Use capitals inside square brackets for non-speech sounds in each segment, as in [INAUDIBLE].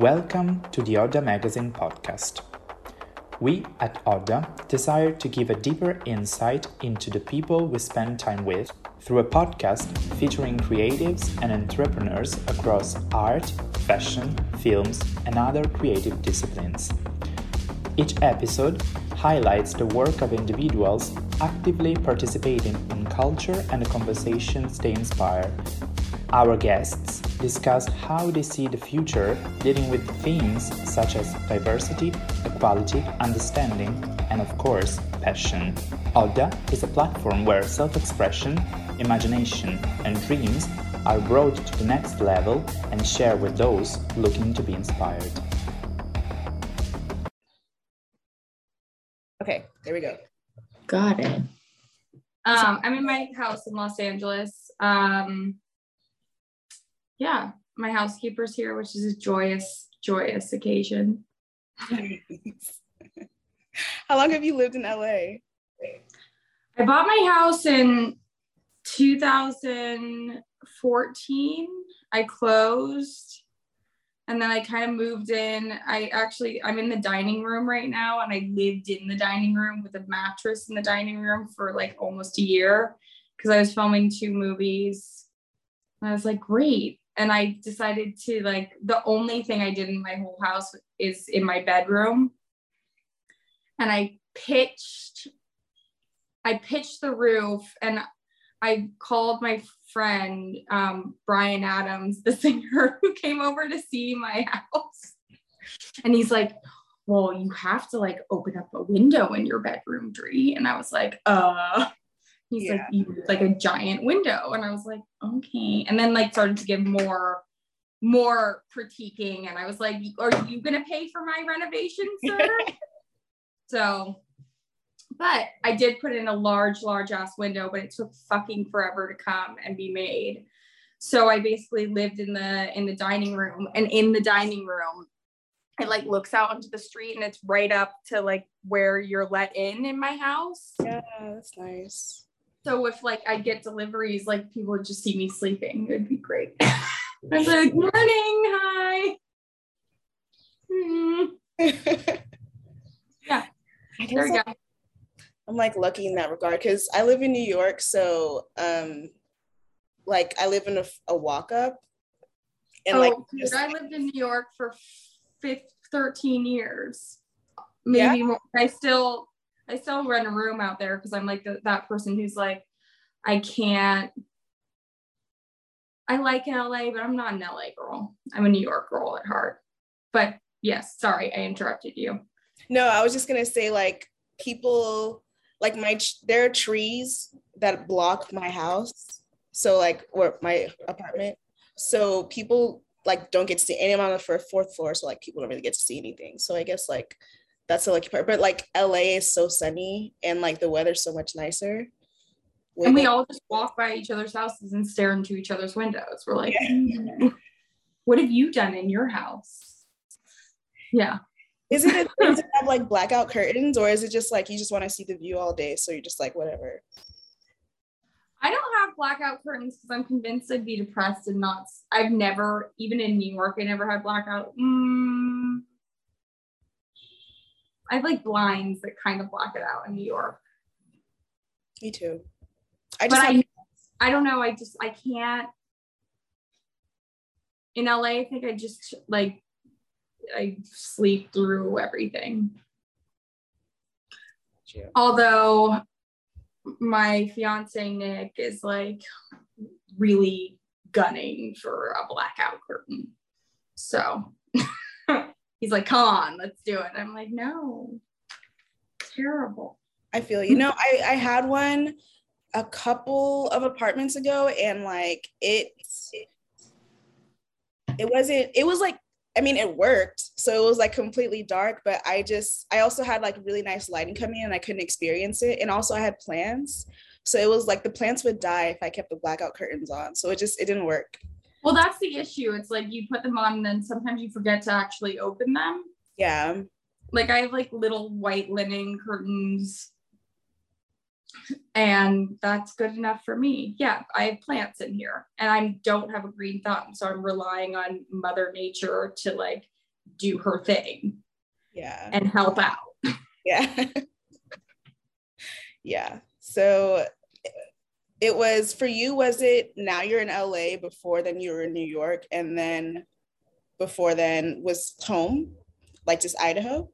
Welcome to the ODDA Magazine podcast. We at ODDA desire to give a deeper insight into the people we spend time with through a podcast featuring creatives and entrepreneurs across art, fashion, films, and other creative disciplines. Each episode highlights the work of individuals actively participating in culture and the conversations they inspire. Our guests discuss how they see the future dealing with themes such as diversity, equality, understanding, and of course, passion. Odda is a platform where self expression, imagination, and dreams are brought to the next level and shared with those looking to be inspired. Okay, there we go. Got it. Um, I'm in my house in Los Angeles. Um, yeah, my housekeeper's here, which is a joyous, joyous occasion. [LAUGHS] How long have you lived in LA? I bought my house in 2014. I closed and then I kind of moved in. I actually, I'm in the dining room right now and I lived in the dining room with a mattress in the dining room for like almost a year because I was filming two movies. And I was like, great. And I decided to like, the only thing I did in my whole house is in my bedroom. And I pitched I pitched the roof and I called my friend um, Bryan Adams, the [LAUGHS] singer who came over to see my house. And he's like, Well, you have to like open up a window in your bedroom, Dree. And I was like, uh he's yeah. like, you like a giant window. And I was like, okay. And then like started to give more more critiquing. And I was like, Are you gonna pay for my renovation, sir? [LAUGHS] so but I did put in a large, large ass window, but it took fucking forever to come and be made. So I basically lived in the in the dining room, and in the dining room, it like looks out onto the street, and it's right up to like where you're let in in my house. Yeah, that's nice. So if like I get deliveries, like people would just see me sleeping, it'd be great. [LAUGHS] I was like, morning, hi. Hmm. yeah. There we go. I'm like lucky in that regard because I live in New York, so um, like I live in a, a walk up. And oh, like just, I lived in New York for 15, 13 years, maybe yeah. more. I still I still rent a room out there because I'm like the, that person who's like, I can't. I like LA, but I'm not an LA girl. I'm a New York girl at heart. But yes, sorry, I interrupted you. No, I was just gonna say like people like my there are trees that block my house so like or my apartment so people like don't get to see any amount of fourth floor so like people don't really get to see anything so i guess like that's the lucky part but like la is so sunny and like the weather's so much nicer and we all just walk by each other's houses and stare into each other's windows we're like yeah. what have you done in your house yeah is it a thing to have like blackout curtains, or is it just like you just want to see the view all day, so you're just like whatever? I don't have blackout curtains because I'm convinced I'd be depressed and not. I've never, even in New York, I never had blackout. Mm, I have like blinds that kind of block it out in New York. Me too. I just. But have- I, I don't know. I just I can't. In LA, I think I just like I sleep through everything. Although my fiance Nick is like really gunning for a blackout curtain. So [LAUGHS] he's like, come on, let's do it. I'm like, no, terrible. I feel you know, I, I had one a couple of apartments ago and like it it wasn't it was like I mean, it worked. So it was like completely dark, but I just, I also had like really nice lighting coming in and I couldn't experience it. And also I had plants. So it was like the plants would die if I kept the blackout curtains on. So it just, it didn't work. Well, that's the issue. It's like you put them on and then sometimes you forget to actually open them. Yeah. Like I have like little white linen curtains and that's good enough for me. Yeah, I have plants in here and I don't have a green thumb, so I'm relying on mother nature to like do her thing Yeah. and help out. [LAUGHS] Yeah. [LAUGHS] yeah. So it was for you, was it now you're in LA before then you were in New York and then before then was home, like just Idaho?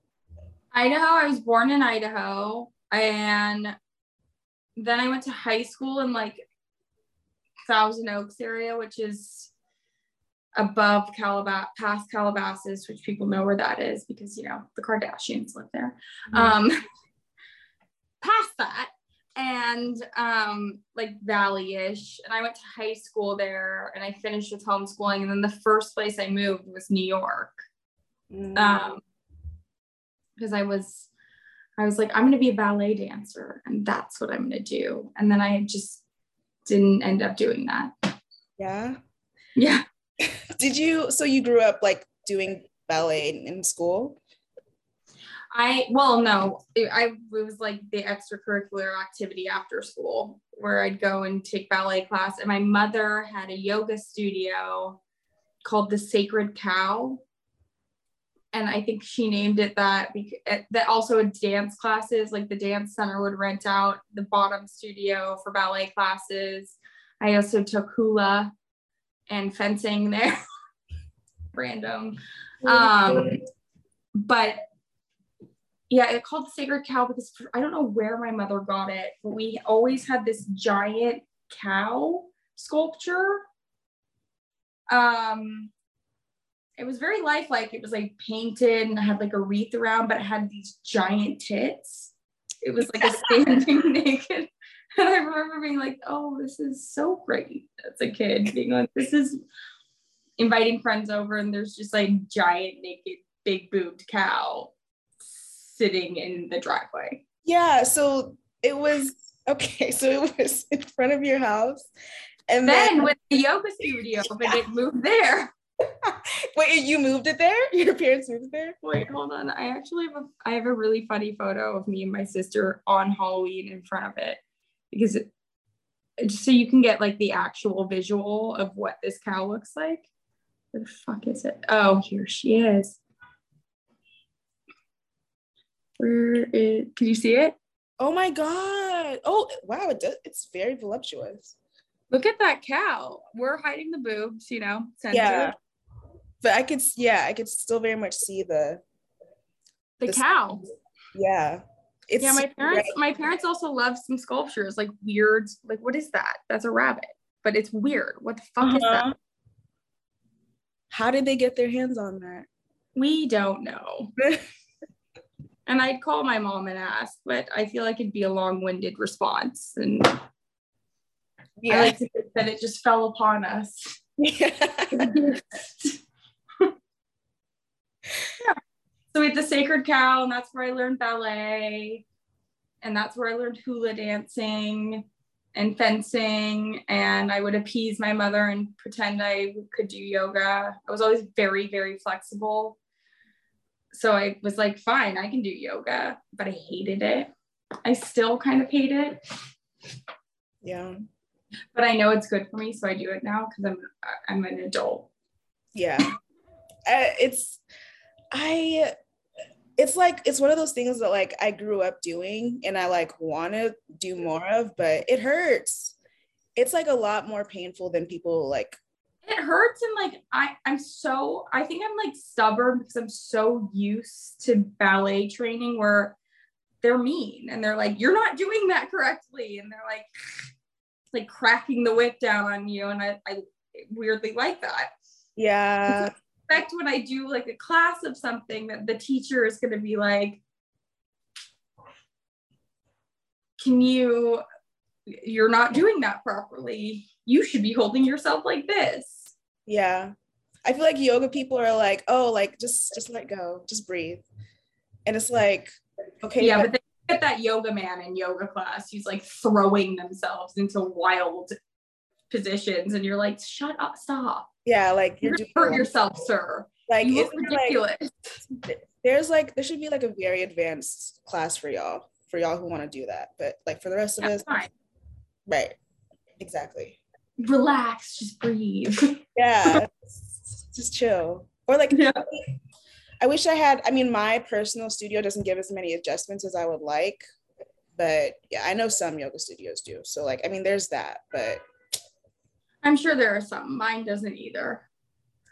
Idaho, I was born in Idaho and then I went to high school in like Thousand Oaks area, which is above Calabas past Calabasas, which people know where that is because you know the Kardashians live there. Um [LAUGHS] past that and um like valley-ish and i went to high school there and i finished with homeschooling and then the first place i moved was new york Mm. um because i was i was like i'm going to be a ballet dancer and that's what i'm going to do and then i just didn't end up doing that yeah. yeah [LAUGHS] Did you so you grew up like doing ballet in, in school? I well no it, i it was like the extracurricular activity after school where i'd go and take ballet class and my mother had a yoga studio called the sacred cow and i think she named it that because that also had dance classes like the dance center would rent out the bottom studio for ballet classes. I also took hula and fencing there. [LAUGHS] Random. Um but yeah it called the sacred cow because i don't know where my mother got it but we always had this giant cow sculpture. Um it was very lifelike. It was like painted and had like a wreath around but it had these giant tits. It was like a [LAUGHS] standing [LAUGHS] naked. And i remember being like oh this is so great. As a kid being like this is inviting friends over and there's just like giant naked big boobed cow sitting in the driveway. Yeah, so it was okay, so it was in front of your house. And Then then, with the yoga studio, but it moved there. [LAUGHS] wait, you moved it there? Your parents moved it there? Wait, hold on. I actually have a I have a really funny photo of me and my sister on Halloween in front of it because it, just so you can get like the actual visual of what this cow looks like. Where the fuck is it? Oh, here she is. Where is can you see it? Oh my god. Oh wow, it does, it's very voluptuous. Look at that cow. We're hiding the boobs, you know. Censored. Yeah. But I could yeah, I could still very much see the The the- cow. yeah. It's yeah, my parents my parents also love some sculptures, like weird, like what is that? That's a rabbit, but it's weird. What the fuck is Uh-huh. that? How did they get their hands on that? We don't know. [LAUGHS] And I'd call my mom and ask, but I feel like it'd be a long-winded response. And I like to think that it just fell upon us. [LAUGHS] Yeah. So we had the sacred cow, and that's where I learned ballet, and that's where I learned hula dancing and fencing. And I would appease my mother and pretend I could do yoga. I was always very, very flexible. So I was like, fine, I can do yoga, but I hated it. I still kind of hate it, yeah. but I know it's good for me, so I do it now because I'm I'm an adult. yeah [LAUGHS] Uh, it's i it's like it's one of those things that like i grew up doing and i like want to do more of but it hurts it's like a lot more painful than people like it hurts and like I I'm so I think I'm like stubborn because I'm so used to ballet training where they're mean and they're like you're not doing that correctly and they're like [SIGHS] like cracking the whip down on you and I, I weirdly like that. yeah expect when I do like a class of something that the teacher is going to be like, can you, you're not doing that properly. You should be holding yourself like this. Yeah i feel like yoga people are like oh like just just let go just breathe and it's like okay yeah, but- but then you get that yoga man in yoga class who's like throwing themselves into wild positions, and you're like, shut up, stop. yeah like You're you're hurt yourself, sir. like you look isn't like, ridiculous. there's like there should be like a very advanced class for y'all for y'all who want to do that but like for the rest of That's us fine. right exactly Relax, just breathe. [LAUGHS] yeah just chill or like Yeah. I wish I had. I mean, my personal studio doesn't give as many adjustments as I would like, but yeah, I know some yoga studios do. So like, I mean, there's that, but I'm sure there are some. Mine doesn't either.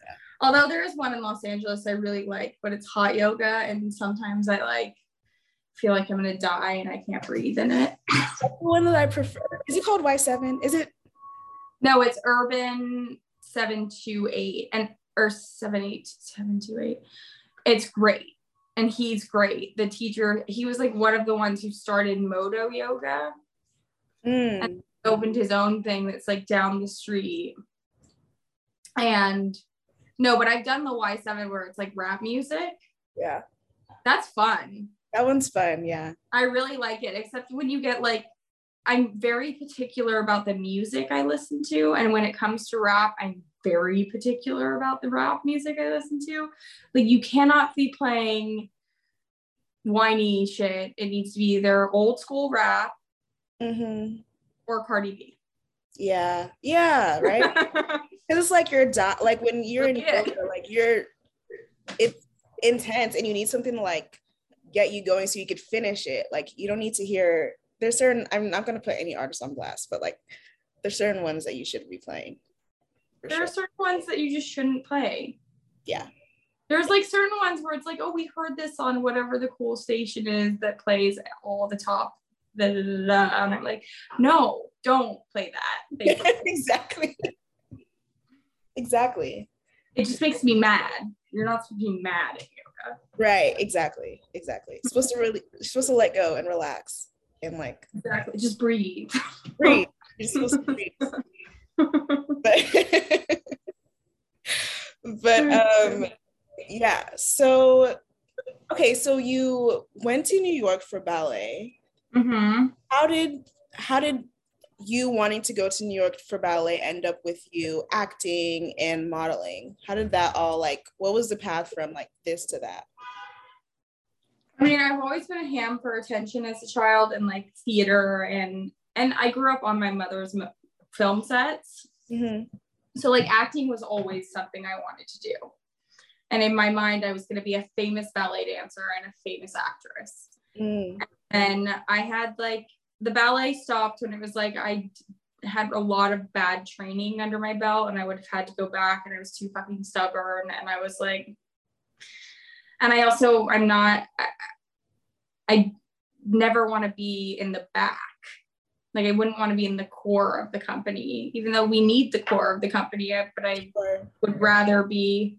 Yeah. Although there is one in Los Angeles I really like, but it's hot yoga, and sometimes I like feel like I'm gonna die and I can't breathe in it. the one that I prefer. Is it called Y7? Is it? No, it's Urban 728 and or 78728. It's great. And he's great. The teacher, he was like one of the ones who started Modo Yoga. Mm. And opened his own thing that's like down the street. And no, but I've done the Y7 where it's like rap music. Yeah. That's fun. That one's fun. Yeah. I really like it, except when you get like, I'm very particular about the music I listen to. And when it comes to rap, I'm very particular about the rap music I listen to. Like, you cannot be playing whiny shit. It needs to be either old school rap mm-hmm. or Cardi B. Yeah. Yeah. Right. [LAUGHS] Because it's like you're di- like when you're in yoga, like you're it's intense and you need something to like get you going so you could finish it. Like you don't need to hear there's certain I'm not gonna put any artists on blast, but like there's certain ones that you should be playing. There sure. are certain ones that you just shouldn't play. Yeah. There's like certain ones where it's like, oh, we heard this on whatever the cool station is that plays all the top. Da, da, da, and I'm like, no, don't play that. [LAUGHS] exactly. exactly. It just makes me mad. You're not supposed to be mad at yoga. Right. Exactly. Exactly. Supposed to really, supposed to let go and relax and like. Exactly. Just breathe. Breathe. [LAUGHS] You're supposed to breathe. [LAUGHS] but [LAUGHS] but um yeah so okay so you went to new york for ballet mm-hmm. how did how did you wanting to go to new york for ballet end up with you acting and modeling how did that all like what was the path from like this to that i mean i've always been a ham for attention as a child and like theater and and i grew up on my mother's film sets Mm-hmm. So like acting was always something I wanted to do. And in my mind, I was going to be a famous ballet dancer and a famous actress. Mm. And I had like the ballet stopped when it was like I had a lot of bad training under my belt and I would have had to go back and I was too fucking stubborn. And I was like, and I also, I'm not, I, I never want to be in the back. Like I wouldn't want to be in the core of the company, even though we need the core of the company, but I would rather be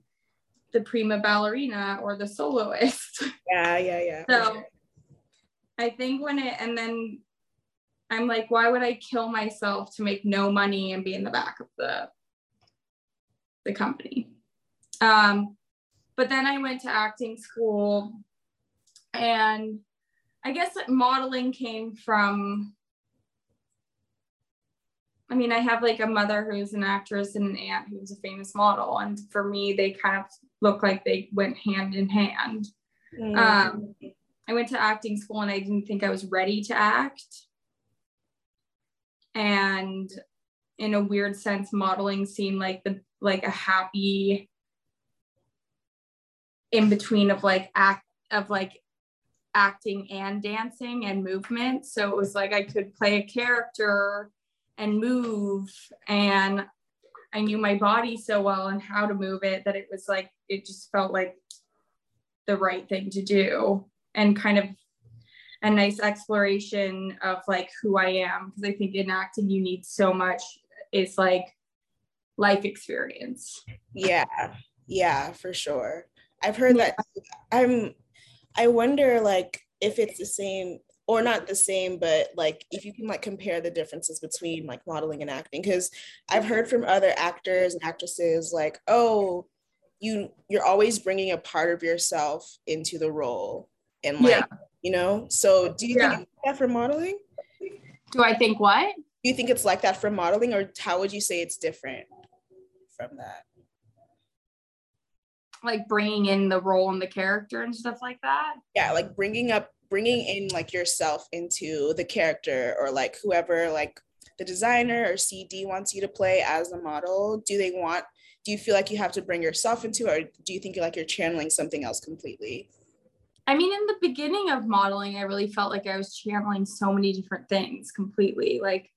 the prima ballerina or the soloist. [LAUGHS] Yeah, yeah, yeah. So sure. I think when it, and then I'm like, why would I kill myself to make no money and be in the back of the the company? Um, but then I went to acting school, and I guess modeling came from I mean, I have like a mother who's an actress and an aunt who's a famous model. And for me, they kind of look like they went hand in hand. Mm. Um, I went to acting school and I didn't think I was ready to act. And in a weird sense, modeling seemed like the like a happy in between of like act of like acting and dancing and movement. So it was like I could play a character and move and I knew my body so well and how to move it that it was like it just felt like the right thing to do and kind of a nice exploration of like who I am because I think in acting you need so much is like life experience. Yeah. Yeah, for sure. I've heard yeah. that I'm I wonder like if it's the same or not the same but like if you can like compare the differences between like modeling and acting because i've heard from other actors and actresses like oh you you're always bringing a part of yourself into the role and like yeah. you know so do you yeah. think that for modeling do i think what do you think it's like that for modeling or how would you say it's different from that like bringing in the role and the character and stuff like that yeah like bringing up bringing in like yourself into the character or like whoever like the designer or CD wants you to play as a model? Do they want do you feel like you have to bring yourself into or do you think you're like you're channeling something else completely I mean, in the beginning of modeling, I really felt like I was channeling so many different things completely. Like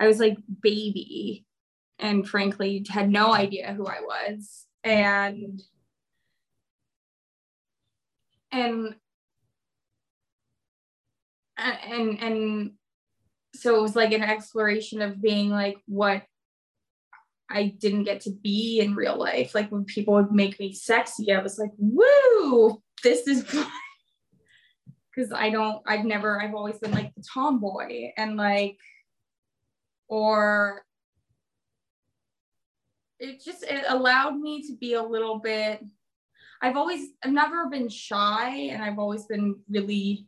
I was like baby and frankly had no idea who I was. And and and and so it was like an exploration of being like what I didn't get to be in real life. Like when people would make me sexy, I was like, woo, this is [LAUGHS] because I don't, I've never, I've always been like the tomboy and like, or it just, it allowed me to be a little bit, I've always, I've never been shy and I've always been really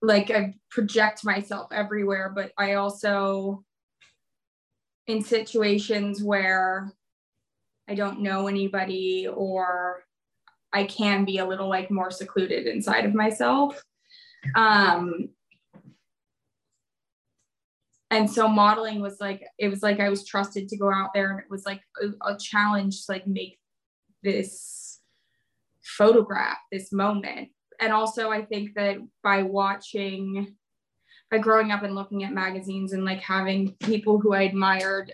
like I project myself everywhere, but I also in situations where I don't know anybody or I can be a little like more secluded inside of myself. Um, and so modeling was like it was like I was trusted to go out there and it was like a, a challenge to like make this photograph this moment. And also I think that by watching by growing up and looking at magazines and like having people who I admired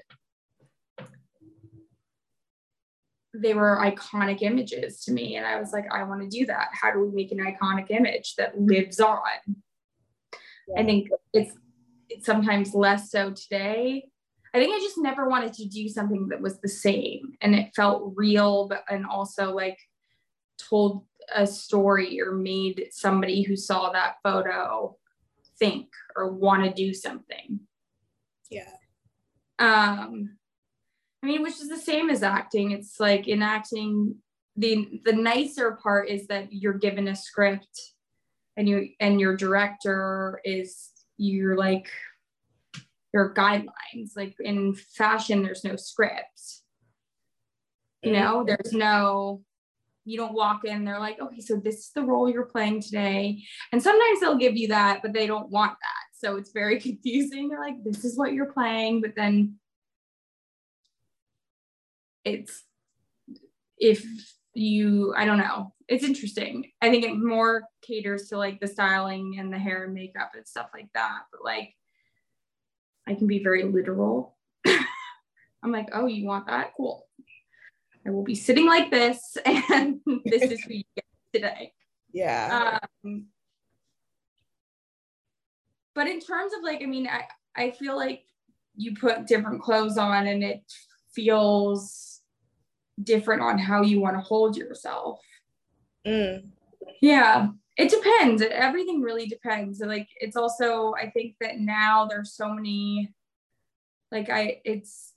they were iconic images to me. And I was like I want to do that. How do we make an iconic image that lives on? Yeah. I think it's it's sometimes less so today I think I just never wanted to do something that was the same and it felt real but and also like told a story or made somebody who saw that photo think or want to do something. Yeah. Um I mean, which is the same as acting. It's like in acting, the the nicer part is that you're given a script and you and your director is you're like your guidelines. Like in fashion, there's no script. You know, there's no you don't walk in they're like okay so this is the role you're playing today. And sometimes they'll give you that but they don't want that. So it's very [LAUGHS] confusing. They're like this is what you're playing but then it's if you i don't know. It's interesting. I think it more caters to like the styling and the hair and makeup and stuff like that but like i can be very literal [LAUGHS] i'm like oh you want that cool I will be sitting like this, [LAUGHS] and this is who you get today. Yeah. Um, but in terms of like, I mean, I, I feel like you put different clothes on and it feels different on how you want to hold yourself. Mm. Yeah, it depends. Everything really depends. Like, it's also, I think that now there's so many, like, I, it's,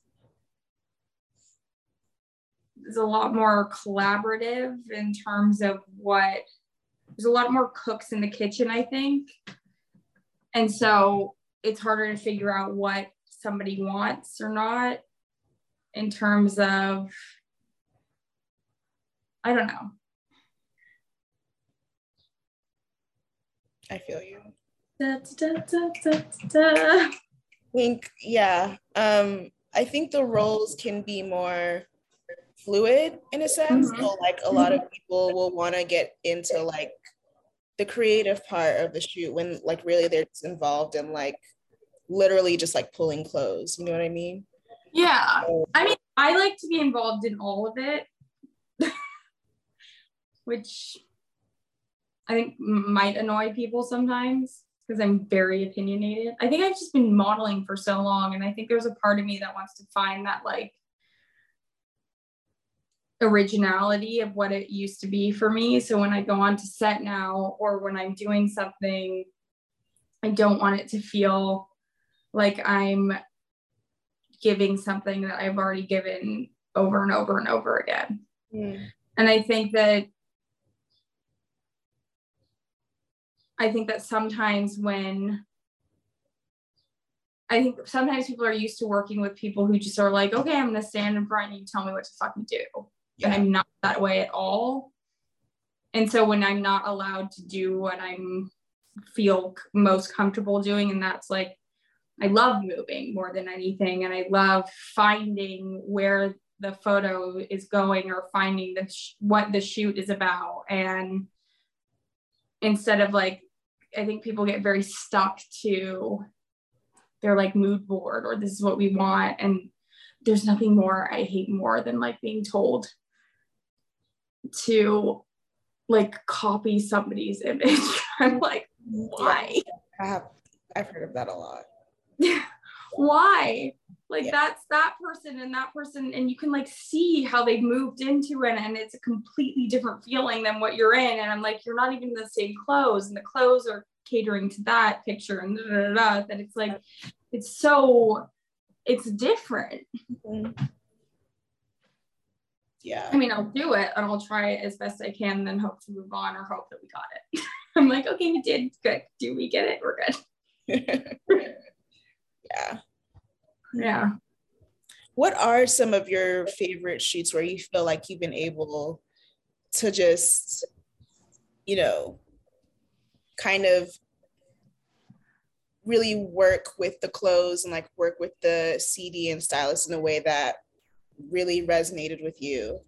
is a lot more collaborative in terms of what there's a lot more cooks in the kitchen, I think. And so it's harder to figure out what somebody wants or not in terms of, I don't know. I feel you. Da, da, da, I think, yeah. Um, I think the roles can be more fluid in a sense. Mm-hmm. So like a lot of people will want to get into like the creative part of the shoot when like really they're just involved in like literally just like pulling clothes. You know what I mean? Yeah. So, I mean, I like to be involved in all of it, [LAUGHS] which I think might annoy people sometimes because I'm very opinionated. I think I've just been modeling for so long, and I think there's a part of me that wants to find that like originality of what it used to be for me. So when I go on to set now or when I'm doing something, I don't want it to feel like I'm giving something that I've already given over and over and over again. Mm. And I think that I think that sometimes when I think sometimes people are used to working with people who just are like, okay, I'm gonna stand in front and you tell me what to fucking do yeah. and I'm not that way at all. And so when I'm not allowed to do what I'm feel most comfortable doing, and that's like I love moving more than anything. And I love finding where the photo is going or finding the sh- what the shoot is about. And instead of like, I think people get very stuck to their like mood board or this is what we want. And there's nothing more I hate more than like being told to like copy somebody's image. [LAUGHS] I'm like, why? I have I've heard of that a lot. [LAUGHS] why? Like Yeah. that's that person and that person, and you can like see how they've moved into it, and it's a completely different feeling than what you're in. And I'm like, you're not even in the same clothes, and the clothes are catering to that picture, and da, da, da, that it's like, it's so, it's different. Mm-hmm. Yeah. I mean, I'll do it and I'll try it as best I can, and then hope to move on or hope that we got it. [LAUGHS] I'm like, okay, we did good. Do we get it? We're good. [LAUGHS] yeah. Yeah. What are some of your favorite shoots where you feel like you've been able to just, you know, kind of really work with the clothes and like work with the CD and stylist in a way that really resonated with you?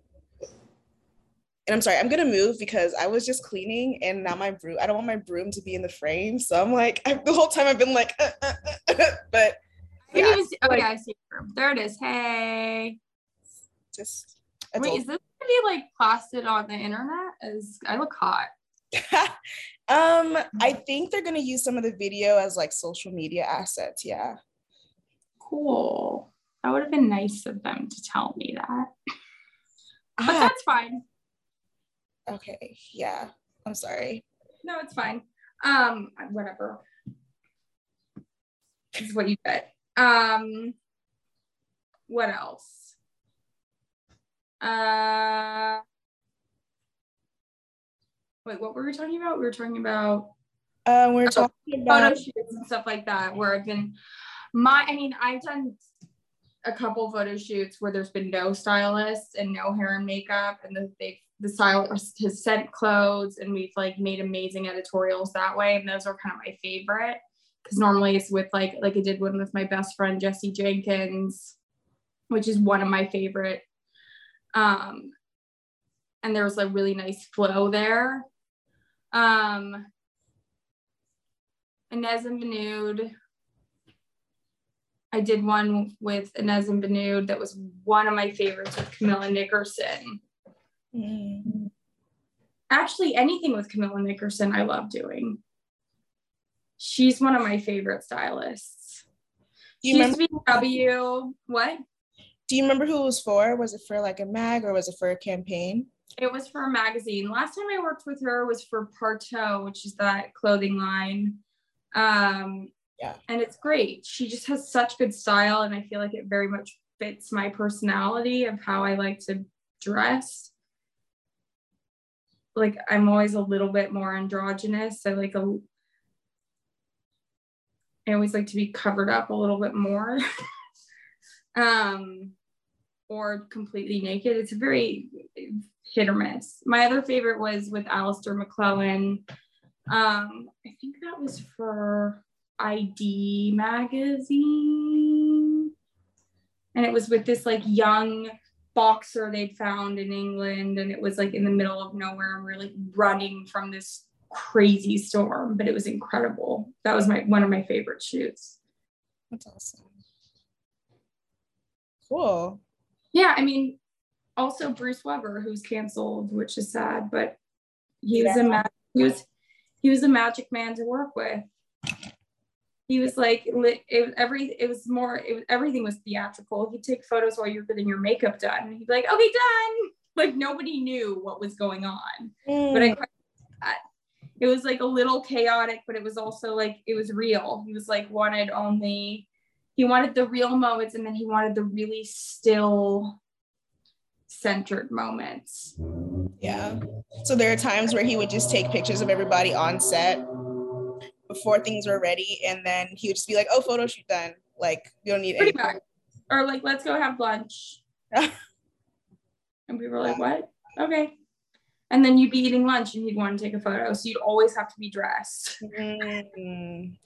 And I'm sorry, I'm gonna move because I was just cleaning and now my broom, I don't want my broom to be in the frame. So I'm like, I, the whole time I've been like, uh, uh, uh, uh, but Yeah, even oh like- I see your room. There it is. Hey. just. I Wait, is this gonna be like plastered on the internet? As I look hot. [LAUGHS] um, I [LAUGHS] think they're gonna use some of the video as like social media assets. Yeah. Cool. That would have been nice of them to tell me that. But Ah, that's fine. okay. Yeah. I'm sorry. No, it's fine. Um, whatever. This is what you get. Um, what else? Uh, wait, what were we talking about? We were talking about Um, we're Oh, talking photo about. shoots and stuff like that where I've been my I mean I've done a couple photo shoots where there's been no stylists and no hair and makeup and the they the stylist has sent clothes and we've like made amazing editorials that way and those are kind of my favorite because normally it's with like like I did one with my best friend Jesse Jenkins which is one of my favorite um and there was a really nice flow there um Inez and Vinoodh. I did one with Inez and Vinoodh that was one of my favorites with Camilla Nickerson. Mm. Actually, anything with Camilla Nickerson, I love doing. She's one of my favorite stylists. Do She you used to be W. What? Do you remember who it was for? Was it for like a mag or was it for a campaign? It was for a magazine. Last time I worked with her was for Partow, which is that clothing line. Um, Yeah. And it's great. She just has such good style, and I feel like it very much fits my personality of how I like to dress. Like I'm always a little bit more androgynous. I like a. I always like to be covered up a little bit more. [LAUGHS] um, or completely naked. It's a very hit or miss. My other favorite was with Alasdair McLellan. Um, I think that was for i-D magazine. And it was with this like young boxer they'd found in England. And it was like in the middle of nowhere. And we are like running from this crazy storm, but it was incredible. That was my one of my favorite shoots. That's awesome. Cool. Yeah, I mean, also Bruce Weber, who's canceled, which is sad, but he was a Yeah. ma- he was he was a magic man to work with. He was like it was every it was more it was everything was theatrical. He'd take photos while you're getting your makeup done. And he'd be like, okay, done. Like nobody knew what was going on. But I hmm Mm. quite like that. It was like a little chaotic, but it was also like it was real. He was like wanted only he wanted the real moments and then he wanted the really still centered moments. Yeah. So there are times where he would just take pictures of everybody on set before things were ready, and then he would just be like, "Oh, photo shoot done. Like we don't need Pretty any." much. Or like, let's go have lunch. [LAUGHS] and we were like, what? Okay. And then you'd be eating lunch and he'd want to take a photo. So you'd always have to be dressed. [LAUGHS] Mm.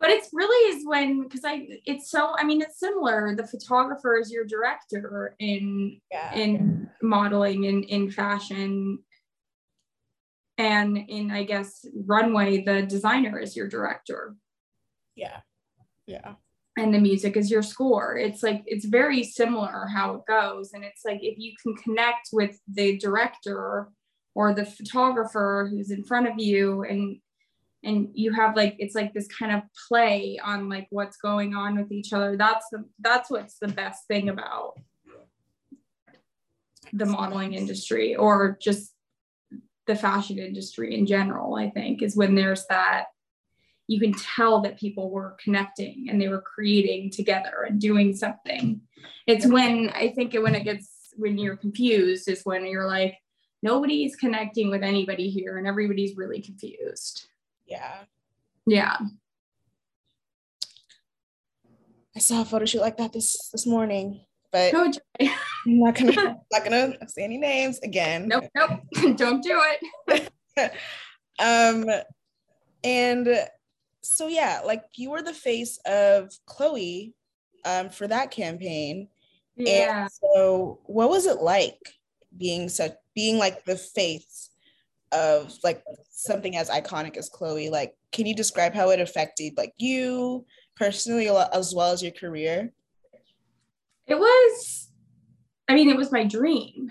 but it's really is when because I it's so I mean it's similar. The photographer is your director in Yeah. in modeling in in fashion. And in I guess runway, the designer is your director Yeah. Yeah. And the music is your score. It's like it's very similar how it goes. And it's like if you can connect with the director or the photographer who's in front of you and and you have like it's like this kind of play on like what's going on with each other. That's the that's what's the best thing about the modeling industry or just the fashion industry in general, I think, is when there's that you can tell that people were connecting and they were creating together and doing something. It's when I think it, when it gets when you're confused is when you're like nobody's connecting with anybody here and everybody's really confused. Yeah. Yeah. I saw a photo shoot like that this this morning, but No, Joy. I'm not gonna [LAUGHS] not gonna say any names again. nope, nope. [LAUGHS] Don't do it. [LAUGHS] Um, and so yeah, like you were the face of Chloe, um, for that campaign. Yeah. And so what was it like being such being like the face of like something as iconic as Chloe? Like, can you describe how it affected like you personally as well as your career? It was, I mean, it was my dream.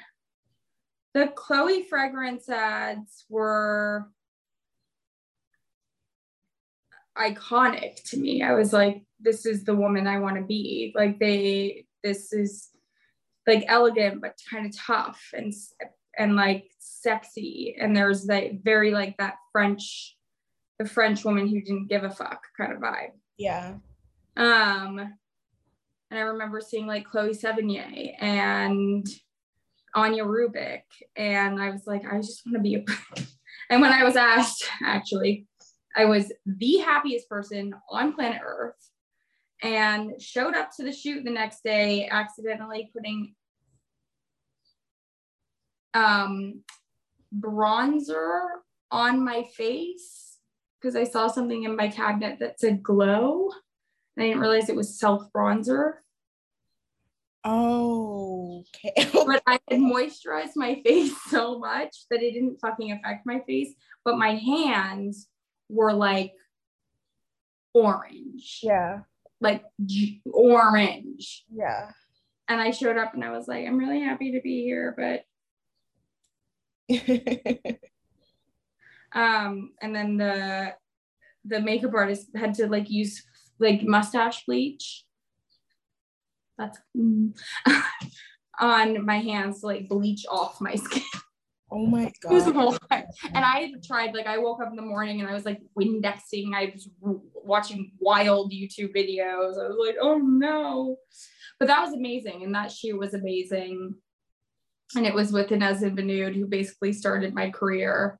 The Chloe fragrance ads were iconic to me. I was like, this is the woman I want to be. Like they, this is like elegant but kind of tough and and like sexy. And there's that very like that French, the French woman who didn't give a fuck kind of vibe. Yeah. Um, and I remember seeing like Chloe Sevigny and Anja Rubik, and I was like, I just want to be a. [LAUGHS] and when I was asked, actually, I was the happiest person on planet Earth, and showed up to the shoot the next day, accidentally putting um bronzer on my face because I saw something in my cabinet that said glow. And I didn't realize it was self bronzer. Oh, okay. [LAUGHS] But I had moisturized my [LAUGHS] face so much that it didn't fucking affect my face. But my hands were like orange, yeah. like j- orange. Yeah. And I showed up and I was like, I'm really happy to be here. But [LAUGHS] um, and then the the makeup artist had to like use like mustache bleach. That's mm, [LAUGHS] on my hands to like bleach off my skin. Oh my [LAUGHS] It was a god. lot. And I had tried, like, I woke up in the morning and I was like Windexing. I was watching wild YouTube videos. I was like, oh no. But that was amazing. And that shoot was amazing. And it was with Inez and Vinoodh, who basically started my career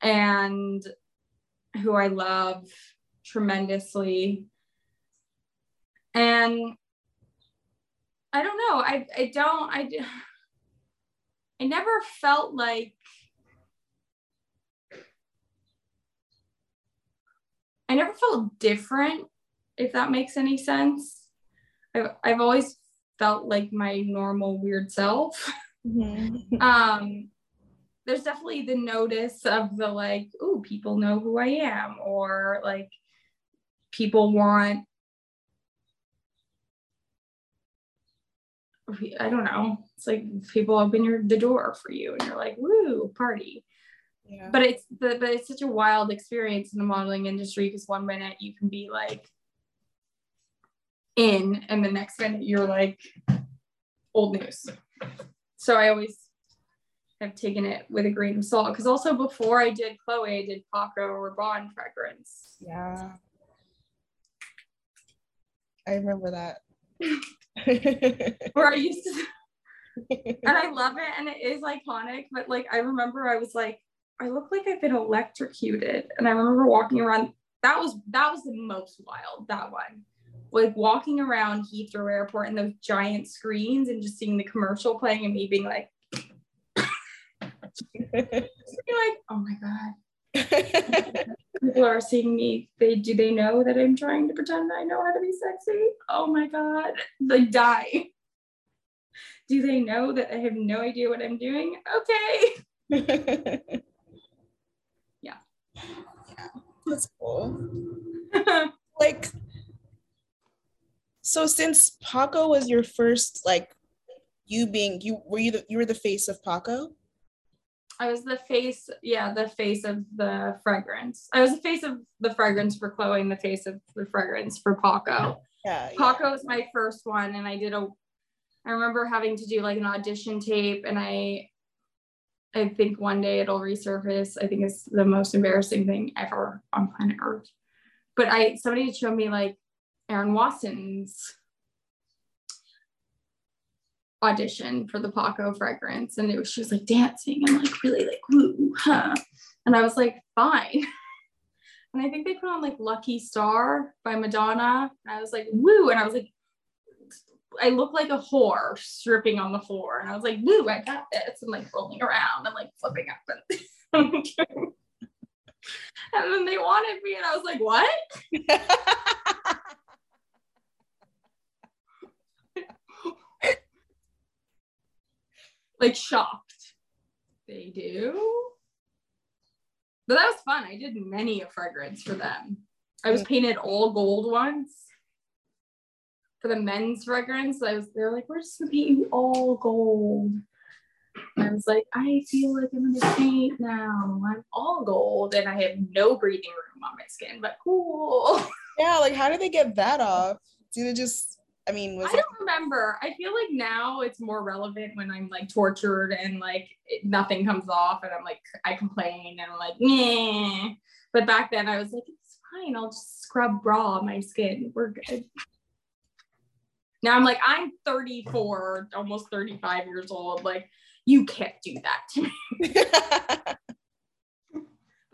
and who I love tremendously. And I don't know. I, I don't, I, I never felt like I never felt different, if that makes any sense. I've, I've always felt like my normal weird self. Mhm. [LAUGHS] Um, there's definitely the notice of the like, oh, people know who I am, or like people want I don't know. It's like people open your the door for you and you're like, woo, party. Yeah. But it's the but it's such a wild experience in the modeling industry because one minute you can be like in and the next minute you're like old news. So I always have taken it with a grain of salt. Because also before I did Chloe, I did Paco Rabanne fragrance. Yeah. I remember that. [LAUGHS] Where I used to and I [LAUGHS] love it and it is iconic, but like I remember I was like, I look like I've been electrocuted. And I remember walking around. That was that was the most wild, that one. Like walking around Heathrow Airport and those giant screens and just seeing the commercial playing and me being like, [LAUGHS] being like, oh my God. [LAUGHS] people are seeing me, they do they know that I'm trying to pretend I know how to be sexy? Oh my god, they die. Do they know that I have no idea what I'm doing? Okay. [LAUGHS] yeah. Yeah, that's cool. [LAUGHS] like so since Paco was your first like you being you were you the you were the face of Paco? I was the face, yeah, the face of the fragrance. I was the face of the fragrance for Chloe and the face of the fragrance for Paco. Yeah. Paco was my first one, and I did a. I remember having to do like an audition tape, and I. I think one day it'll resurface. I think it's the most embarrassing thing ever on planet Earth. But I somebody showed me like Erin Wasson's audition for the Paco fragrance. And it was, she was like dancing and like really like, woo, huh. And I was like, fine. [LAUGHS] And I think they put on like Lucky Star by Madonna. And I was like, woo. And I was like, I look like a whore stripping on the floor. And I was like, woo, I got this. And like rolling around and like flipping up. And, [LAUGHS] and then they wanted me. And I was like, what? [LAUGHS] like shocked. They do. But that was fun. I did many a fragrance for them. I was painted all gold once for the men's fragrance. I was they're like, we're just gonna paint you all gold. And I was like, I feel like I'm gonna paint now. I'm all gold and I have no breathing room on my skin, but cool. [LAUGHS] Yeah, like how did they get that off? Did it just I mean, was I don't remember. I feel like now it's more relevant when I'm like tortured and like it, nothing comes off, and I'm like I complain and I'm like, nah. But back then I was like, it's fine. I'll just scrub raw my skin. We're good. Now I'm like, I'm 34, almost 35 years old. Like, you can't do that to me. [LAUGHS]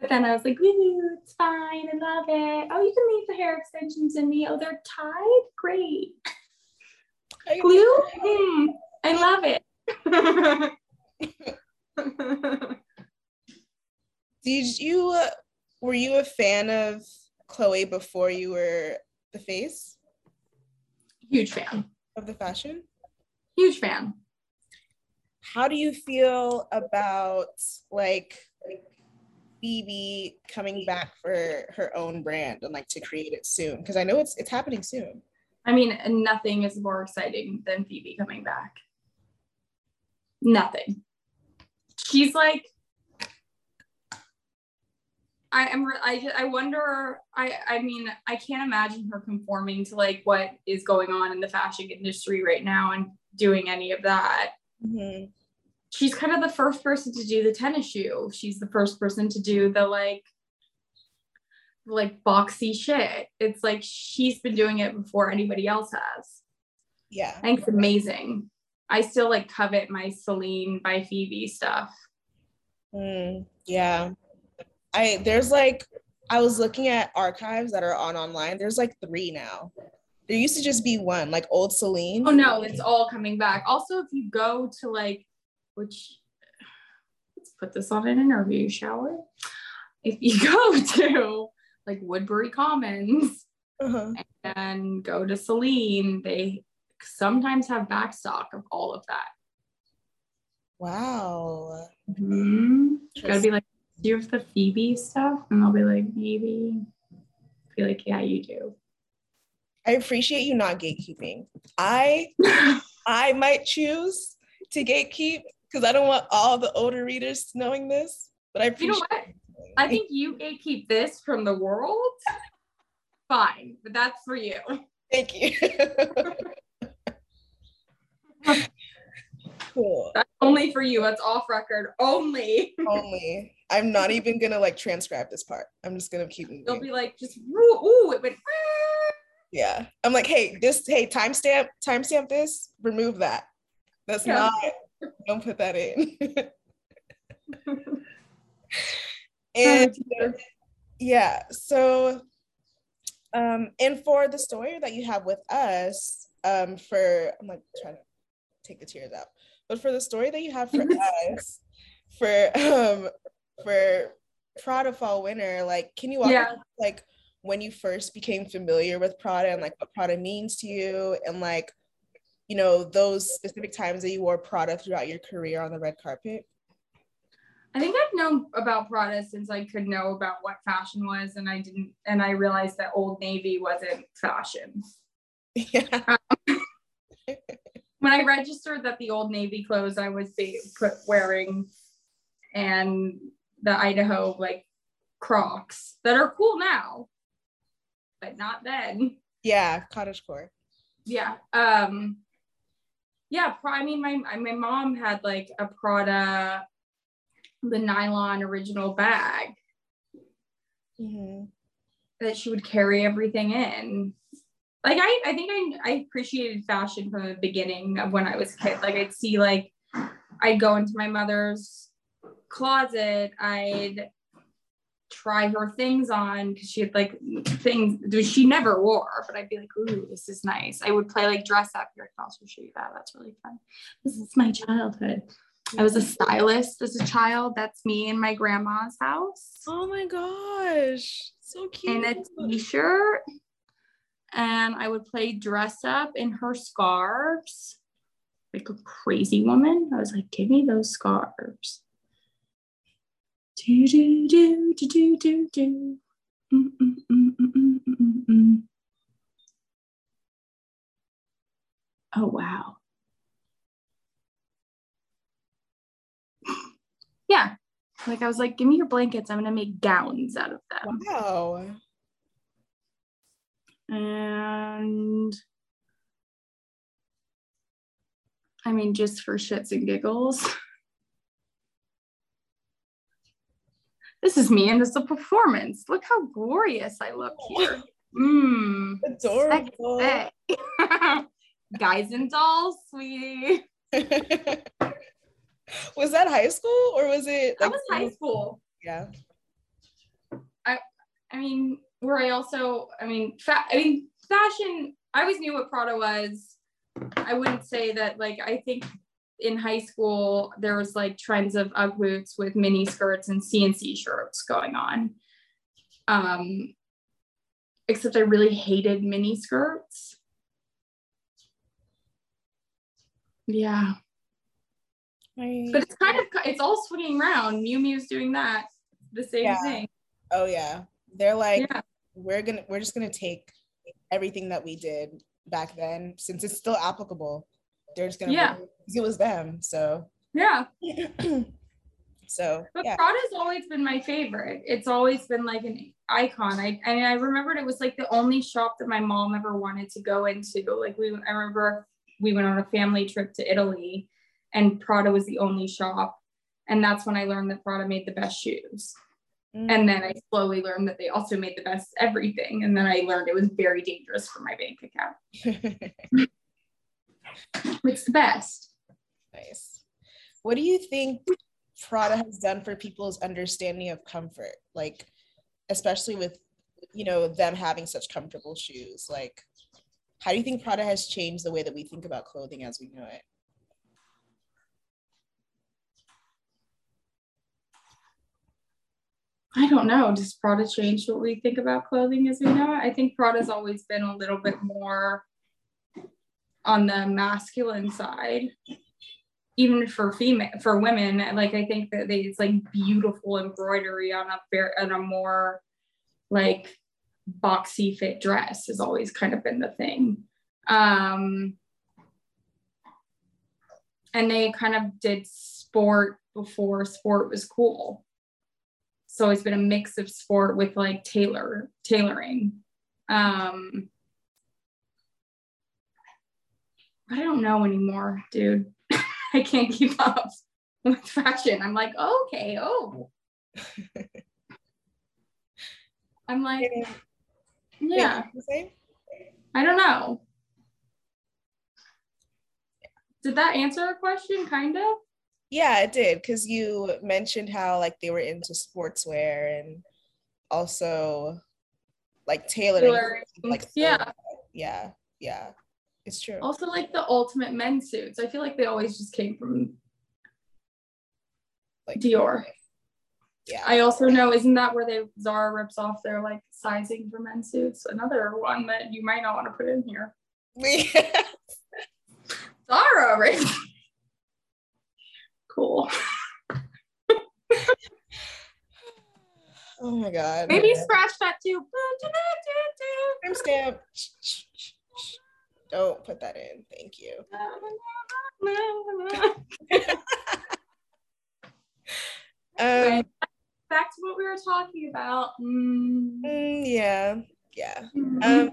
but then I was like, Woo, it's fine. I love it. Oh, you can leave the hair extensions in me. Oh, they're tied? Great. Glue? [LAUGHS] Mm, I love it. Did you, uh, were you a fan of Chloe before you were the face? Huge fan. Of the fashion? Huge fan. How do you feel about like Phoebe coming back for her own brand and like to create it soon? Because I know it's it's happening soon. I mean, nothing is more exciting than Phoebe coming back. Nothing. She's like, I am. I I wonder. I I mean, I can't imagine her conforming to like what is going on in the fashion industry right now and doing any of that. Mm-hmm. She's kind of the first person to do the tennis shoe. She's the first person to do the like like boxy shit. It's like she's been doing it before anybody else has. Yeah. I think it's amazing. I still like covet my Celine by Phoebe stuff. Mm, yeah. I there's like I was looking at archives that are on online. There's like three now. There used to just be one, like old Celine. Oh no, it's all coming back. Also, if you go to like, which let's put this on an interview, shall we? If you [LAUGHS] go to like Woodbury Commons uh-huh. and go to Celine, they sometimes have backstock of all of that. Wow. Mm-hmm. Gotta be like, do you have the Phoebe stuff? And they'll be like, maybe. Be like, yeah, you do. I appreciate you not gatekeeping. I I might choose to gatekeep because I don't want all the older readers knowing this. But I appreciate you know what? I think you keep this from the world. Fine, but that's for you. Thank you. [LAUGHS] cool. That's only for you. That's off record. Only. only. I'm not even gonna like transcribe this part. I'm just gonna keep moving. They'll be like, just ooh, ooh it went. Yeah. I'm like, hey, this, hey, timestamp, timestamp this, remove that. That's yeah. not, don't put that in. [LAUGHS] And yeah, so um, and for the story that you have with us, um, for I'm like trying to take the tears out, but for the story that you have for [LAUGHS] us, for um, for Prada fall winter. Like, can you walk Yeah. us, like when you first became familiar with Prada and like what Prada means to you and like you know those specific times that you wore Prada throughout your career on the red carpet? I think I've known about Prada since I could know about what fashion was, and I didn't, and I realized that Old Navy wasn't fashion. yeah. Um, [LAUGHS] when I registered that the Old Navy clothes I was wearing, and the Idaho like Crocs that are cool now, but not then. Yeah, cottage core. Yeah. Um. Yeah. I mean, my my mom had like a Prada, the nylon original bag. hmm that she would carry everything in. Like I, I think I, I appreciated fashion from the beginning of when I was a kid. Like I'd see like I'd go into my mother's closet, I'd try her things on because she had like things that she never wore, but I'd be like, ooh, this is nice. I would play like dress up. Here, I can also show you that. That's really fun. This is my childhood. I was a stylist as a child. That's me in my grandma's house Oh my gosh, so cute. in a t-shirt and I would play dress up in her scarves like a crazy woman. I was like, give me those scarves. Do do do do do do do. Mm, mm, mm, mm, mm, mm. Oh wow. Yeah. Like I was like, give me your blankets. I'm gonna make gowns out of them. wow. and I mean, just for shits and giggles. This is me, and it's a performance. Look how glorious I look here. Mmm. Adorable. [LAUGHS] Guys and dolls, sweetie. [LAUGHS] was that high school or was it That was high school. Yeah. I I mean, where I also, I mean, fa- I mean, fashion. I always knew what Prada was. I wouldn't say that. Like, I think in high school there was like trends of UGG boots with mini skirts and CNC shirts going on. Um, except I really hated mini skirts. Yeah, I- but it's kind of it's all swinging around. Miu Miu's doing that, the same Yeah. thing. oh yeah. They're like, Yeah. we're gonna we're just gonna take everything that we did back then since it's still applicable. They're just gonna Yeah. it was them. So Yeah. [CLEARS THROAT] so But yeah. Prada's always been my favorite. It's always been like an icon. I and I remembered it was like the only shop that my mom ever wanted to go into. Like we I remember we went on a family trip to Italy and Prada was the only shop. And that's when I learned that Prada made the best shoes. Mm. And then I slowly learned that they also made the best everything. And then I learned it was very dangerous for my bank account. [LAUGHS] It's the best. nice. What do you think Prada has done for people's understanding of comfort? Like, especially with you know them having such comfortable shoes. Like, how do you think Prada has changed the way that we think about clothing as we know it? I don't know. Does Prada change what we think about clothing as we know it? I think Prada's always been a little bit more on the masculine side, even for female for women. Like I think that they, it's like beautiful embroidery on a very on a more like boxy fit dress has always kind of been the thing. Um, and they kind of did sport before sport was cool so it's been a mix of sport with like tailor tailoring um i don't know anymore dude. [LAUGHS] I can't keep up with fashion. I'm like okay oh. [LAUGHS] I'm like yeah. i don't know. Did that answer a question kind of? Yeah, it did because you mentioned how like they were into sportswear and also like tailoring. Tailoring, Like yeah. yeah, yeah, it's true. also like the ultimate men's suits i feel like they always just came from Like Dior. Yeah. I also know, isn't that where they Zara rips off their like sizing for men's suits? Another one that you might not want to put in here. [LAUGHS] Zara, right? cool. [LAUGHS] oh my god. Maybe scratch that too. [LAUGHS] Timestamp. Don't put that in. Thank you. [LAUGHS] um, Back to what we were talking about. Mm. mm, yeah, yeah. Mhm. Um,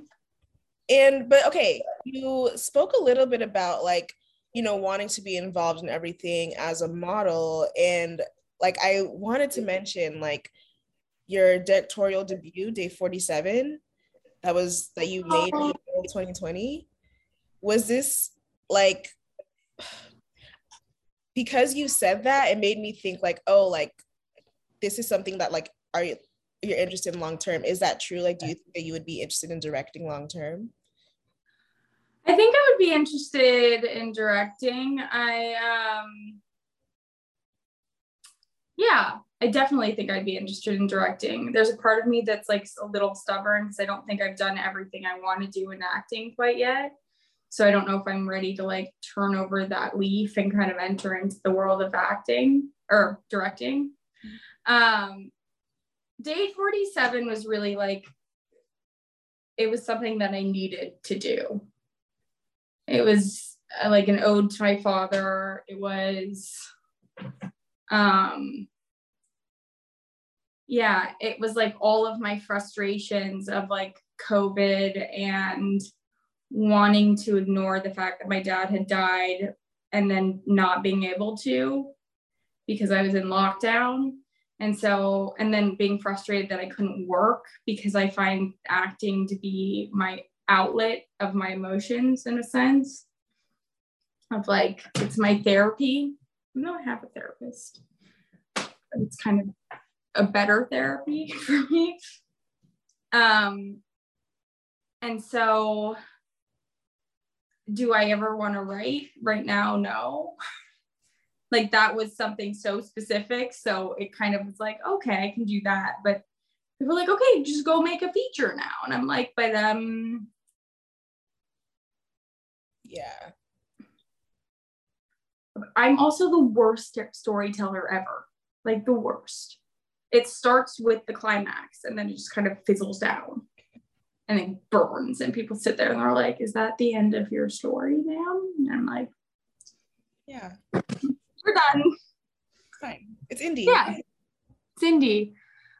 and but okay, you spoke a little bit about like you know wanting to be involved in everything as a model, and like I wanted to mention like your directorial debut, day forty seven, that was that you made in 2020. Was this like because you said that it made me think like oh like this is something that like are you you're interested in long term is that true like do you think that you would be interested in directing long term I think I would be interested in directing. I um yeah, I definitely think I'd be interested in directing. There's a part of me that's like a little stubborn because I don't think I've done everything I want to do in acting quite yet. So I don't know if I'm ready to like turn over that leaf and kind of enter into the world of acting or directing. Um day 47 was really like it was something that I needed to do it was uh, like an ode to my father it was um yeah it was like all of my frustrations of like covid and wanting to ignore the fact that my dad had died and then not being able to because i was in lockdown. And so and then being frustrated that i couldn't work because i find acting to be my outlet of my emotions in a sense of like it's my therapy. I I have a therapist it's kind of a better therapy [LAUGHS] for me. Um and so do I ever want to write? Right now no. [LAUGHS] Like that was something so specific so it kind of was like okay I can do that. But people were like okay just go make a feature now. And I'm like but um yeah. I'm also the worst storyteller ever, like the worst. It starts with the climax and then it just kind of fizzles down and it burns. And people sit there and they're like, Is that the end of your story, ma'am? And I'm like, yeah We're done. fine it's indie Yeah. Cindy.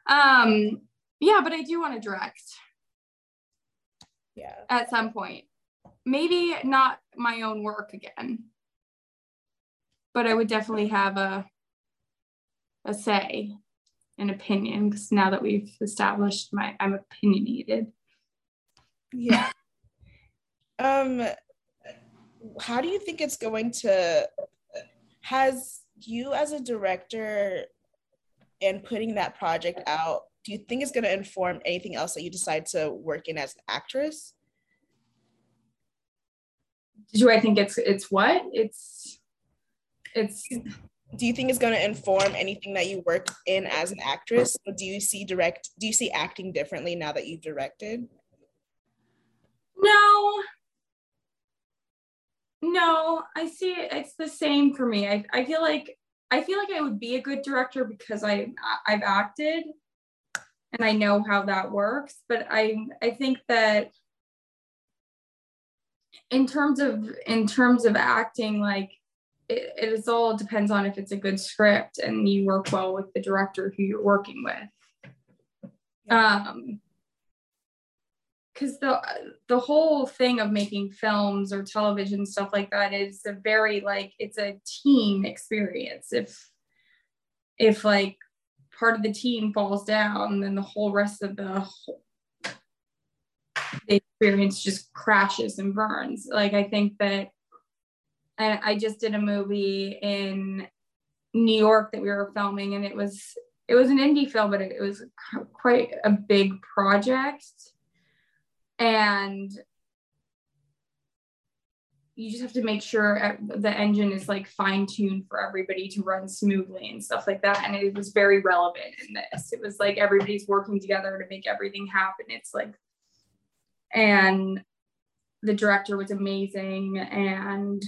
Um, yeah, but I do want to direct yeah at some point. Maybe not my own work again. But I would definitely have a a say, an opinion, because now that we've established my I'm opinionated. Yeah. [LAUGHS] Um how do you think it's going to has you as a director and putting that project out do you think it's going to inform anything else that you decide to work in as an actress? Do I think it's it's what? It's it's do you think it's going to inform anything that you work in as an actress? Do you see direct do you see acting differently now that you've directed no. No, I see it. It's the same for me. I, I feel like I feel like I would be a good director because I I've acted and I know how that works. But I I think that in terms of in terms of acting, like it, it is all depends on if it's a good script and you work well with the director who you're working with. Um because the the whole thing of making films or television stuff like that is a very like it's a team experience. If if like part of the team falls down then the whole rest of the the experience just crashes and burns. Like i think that I, i just did a movie in new york that we were filming and it was it was an indie film but it, it was quite a big project and you just have to make sure the engine is like fine tuned for everybody to run smoothly and stuff like that. And it was very relevant in this. It was like everybody's working together to make everything happen. It's like, and the director was amazing. And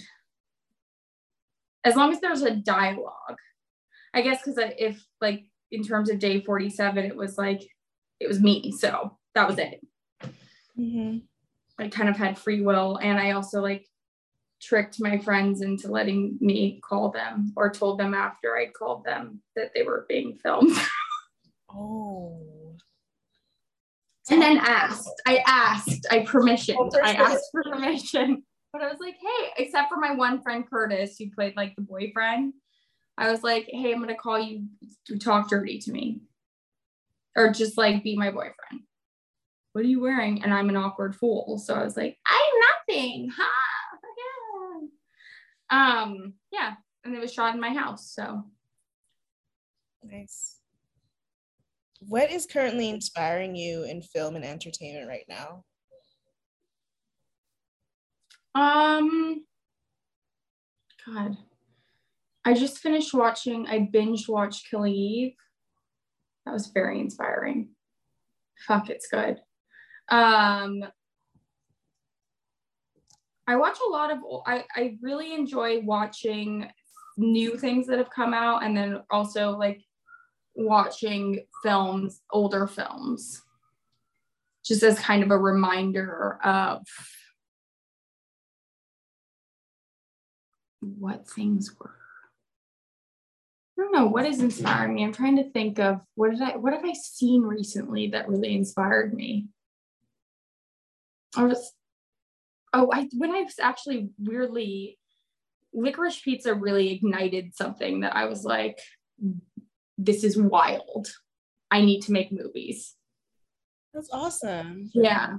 as long as there's a dialogue, I guess, because if like in terms of day 47, it was like, it was me. So that was it. Mm-hmm. I kind of had free will. And I also like tricked my friends into letting me call them or told them after I called them that they were being filmed. [LAUGHS] oh. And then asked. I asked. I permissioned. Oh, I asked for permission. But I was like, hey, except for my one friend Curtis, who played like the boyfriend. I was like, hey, I'm gonna call you to talk dirty to me. Or just like be my boyfriend. What are you wearing? And I'm an awkward fool. So I was like, I'm nothing. Ha. Yeah. Um, yeah, and it was shot in my house. So nice. What is currently inspiring you in film and entertainment right now? Um, God, I just finished watching. I binge watched Killing Eve. That was very inspiring. Fuck, it's good. Um, I watch a lot of, I, I really enjoy watching new things that have come out and then also like watching films, older films, just as kind of a reminder of what things were. I don't know what is inspiring me. I'm trying to think of what did I what have I seen recently that really inspired me. I was oh, I when I was actually weirdly licorice pizza really ignited something that I was like, this is wild. I need to make movies. That's awesome. Yeah.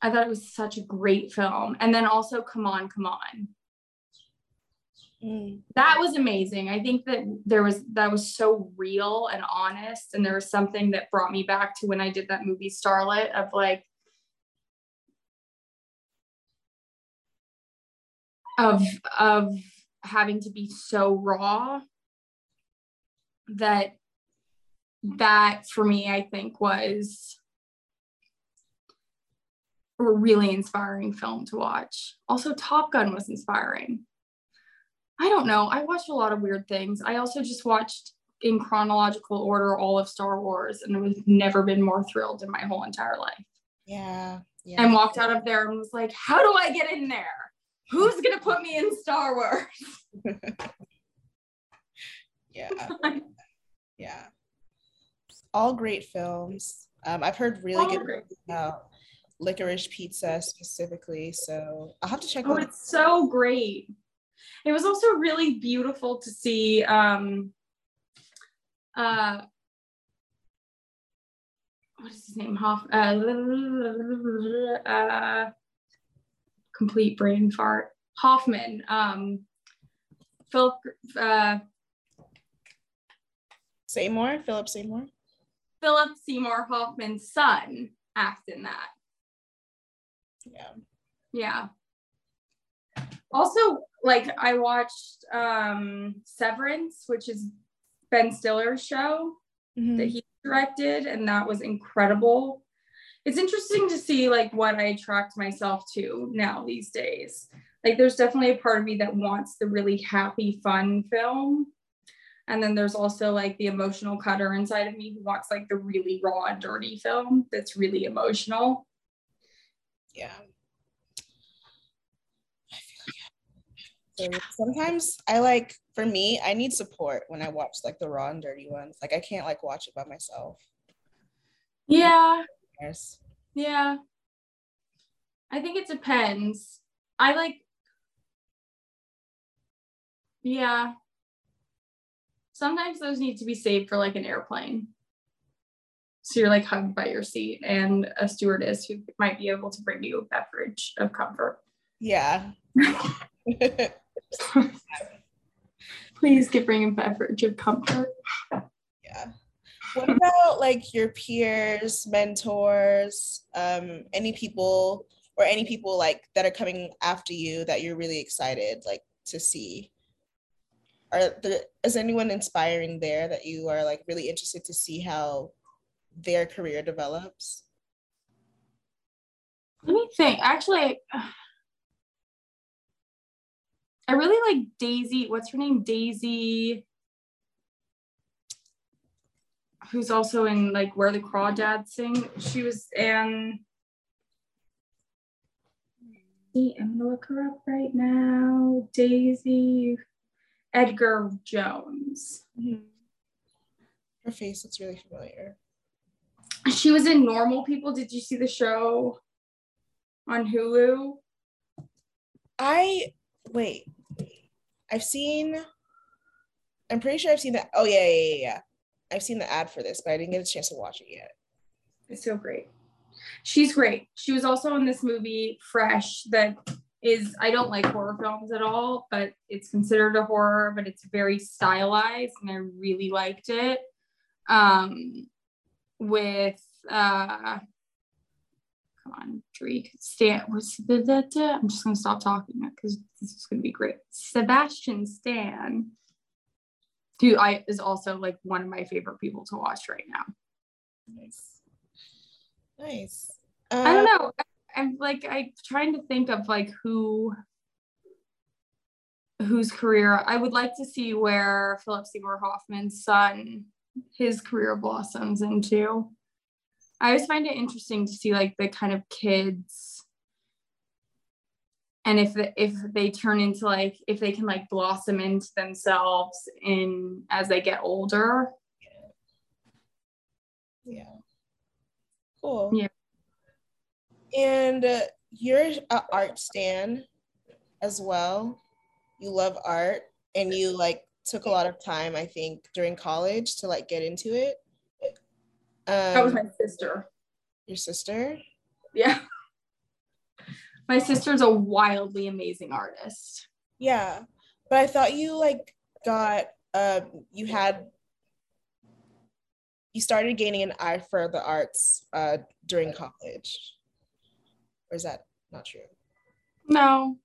I thought it was such a great film. And then also Come On, Come On. Mm. That was amazing. I think that there was that was so real and honest. And there was something that brought me back to when I did that movie Starlet of like of of having to be so raw that that for me i think was a really inspiring film to watch. Also top gun was inspiring. I don't know. I watched a lot of weird things. I also just watched in chronological order all of star wars and i've never been more thrilled in my whole entire life. Yeah, yeah. and walked out of there and was like how do i get in there who's gonna put me in Star Wars? [LAUGHS] yeah. [LAUGHS] Yeah. All great films. Um, I've heard really All good great. about licorice pizza specifically. So I'll have to check oh, it's so great. It was also really beautiful to see um uh what is his name? Hoff uh, [LAUGHS] uh complete brain fart. Hoffman, um, Philip uh, Seymour, Philip Seymour. Philip Seymour Hoffman's son acts in that. Yeah. Yeah. Also, like I watched um Severance, which is Ben Stiller's show mm-hmm. that he directed, and that was incredible it's interesting to see like what I attract myself to now these days. Like there's definitely a part of me that wants the really happy, fun film. And then there's also like the emotional cutter inside of me who wants like the really raw and dirty film that's really emotional. Yeah. Sometimes I like for me, I need support when I watch like the raw and dirty ones. Like I can't like watch it by myself. Yeah, yeah. I think it depends. I like, yeah. Sometimes those need to be saved for like an airplane. So you're like hugged by your seat and a stewardess who might be able to bring you a beverage of comfort. Yeah. [LAUGHS] [LAUGHS] Please give bring a beverage of comfort. Yeah what about like your peers, mentors, um, any people or any people like that are coming after you that you're really excited like to see? Are there is anyone inspiring there that you are like really interested to see how their career develops? Let me think. Actually, I really like Daisy. What's her name? Daisy. Who's also in like Where the Crawdads Sing. She was in. I'm gonna look her up right now. Daisy Edgar Jones. Mm-hmm. Her face looks really familiar. She was in Normal People. Did you see the show on Hulu? I wait. I've seen. I'm pretty sure I've seen that. Oh yeah, yeah, yeah, yeah. I've seen the ad for this, but I didn't get a chance to watch it yet. It's so great. She's great. She was also in this movie Fresh that is I don't like horror films at all, but it's considered a horror, but it's very stylized and I really liked it. Um with uh come on, Drake. Stan was the, I'm just gonna stop talking because this is gonna be great. Sebastian Stan, who I is also like one of my favorite people to watch right now. Nice. Nice. Uh, I don't know. I'm like I'm trying to think of like who whose career I would like to see where Philip Seymour Hoffman's son his career blossoms into. I always find it interesting to see like the kind of kids and if if they turn into like if they can like blossom into themselves in as they get older. Yeah. Cool. Yeah. And uh, you're an art stan as well. You love art and you like took a lot of time, I think, during college to like get into it. Um, that was my sister. Your sister? Yeah. My sister's a wildly amazing artist. Yeah. But I thought you like got um you had you started gaining an eye for the arts uh during college. Or is that not true? No.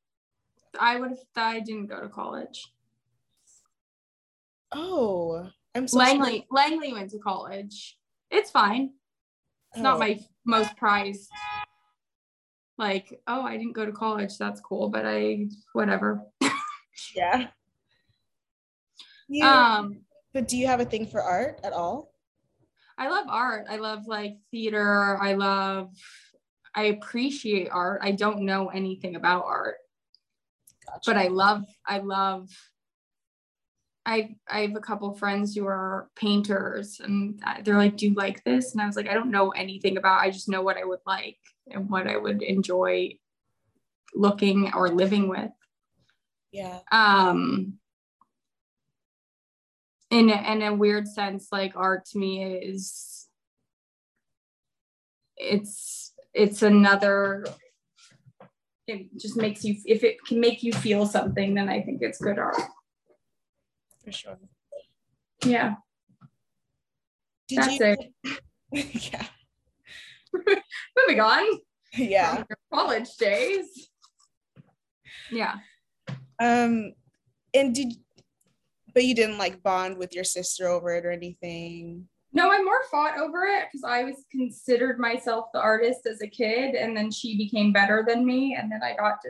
I would have I didn't go to college. Oh, I'm so Langley sorry. Langley went to college. It's fine. It's oh. not my most prized. Like, oh, I didn't go to college. That's cool, but I whatever. [LAUGHS] yeah. You, um, but do you have a thing for art at all? I love art. I love like theater. I love I appreciate art. I don't know anything about art. Gotcha. But I love I love I I have a couple friends who are painters and they're like, "Do you like this?" And I was like, "I don't know anything about. I just know what I would like and what I would enjoy looking or living with." Yeah. Um in a, in a weird sense like art to me is it's it's another it just makes you if it can make you feel something then i think it's good art for sure. Yeah. Did That's you? It. [LAUGHS] yeah. [LAUGHS] Moving on. Yeah. college days. Yeah. Um, and did, but you didn't like bond with your sister over it or anything. No, I more fought over it because I was considered myself the artist as a kid, and then she became better than me, and then I got, to,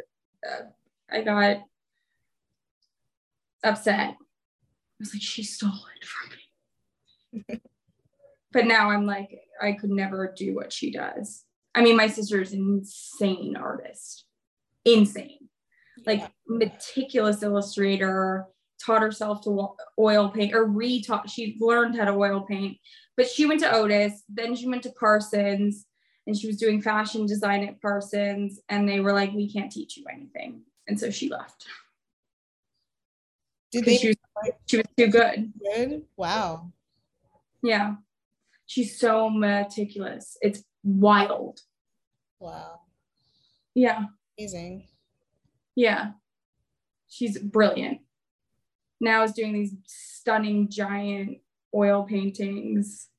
uh, I got upset I was like, she stole it from me. [LAUGHS] but now I'm like, I could never do what she does. I mean, my sister's an insane artist, insane, like yeah. meticulous illustrator, taught herself to oil paint or re-taught, she learned how to oil paint, but she went to Otis, then she went to Parsons and she was doing fashion design at Parsons. And they were like, we can't teach you anything. And so she left. Did they? She was, she was too good. Good. Wow. Yeah, she's so meticulous. It's wild. Wow. Yeah. Amazing. Yeah. She's brilliant. Now is doing these stunning giant oil paintings.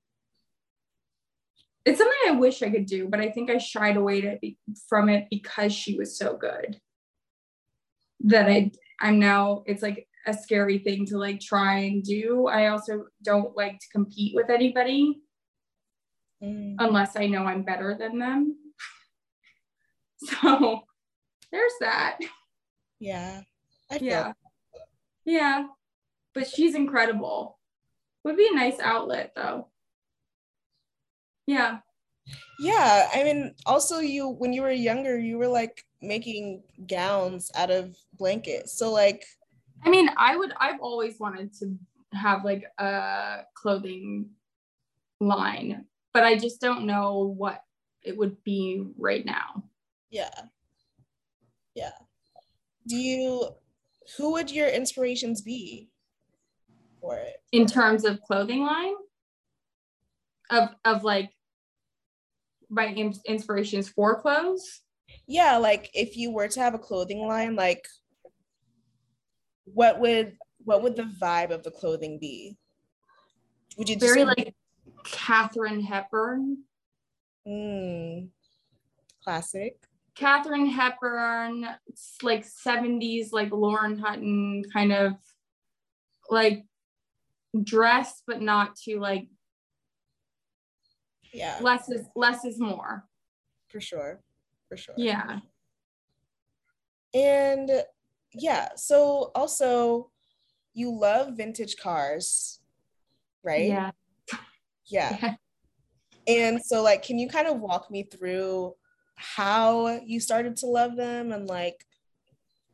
it's something I wish I could do, but I think I shied away to be, from it because she was so good. That I I'm now it's like a scary thing to like try and do. I also don't like to compete with anybody Mm. unless I know I'm better than them. [LAUGHS] So there's that. Yeah. Yeah. Yeah. But she's incredible. Would be a nice outlet though. Yeah. Yeah, I mean, also you when you were younger, you were like making gowns out of blankets. So like, I mean, I would I've always wanted to have like a clothing line, but I just don't know what it would be right now. yeah, yeah. Do you? Who would your inspirations be for it? In terms of clothing line of of like my inspirations for clothes. Yeah, like if you were to have a clothing line, like what would what would the vibe of the clothing be? Would you just Very like Katharine Hepburn. Mm, classic? Katharine Hepburn, it's like 70s, like Lauren Hutton kind of like dress, but not too like Yeah, less is less is more. for sure, for sure. Yeah. And yeah, so also you love vintage cars, right? Yeah. Yeah. Yeah. And so like can you kind of walk me through how you started to love them and like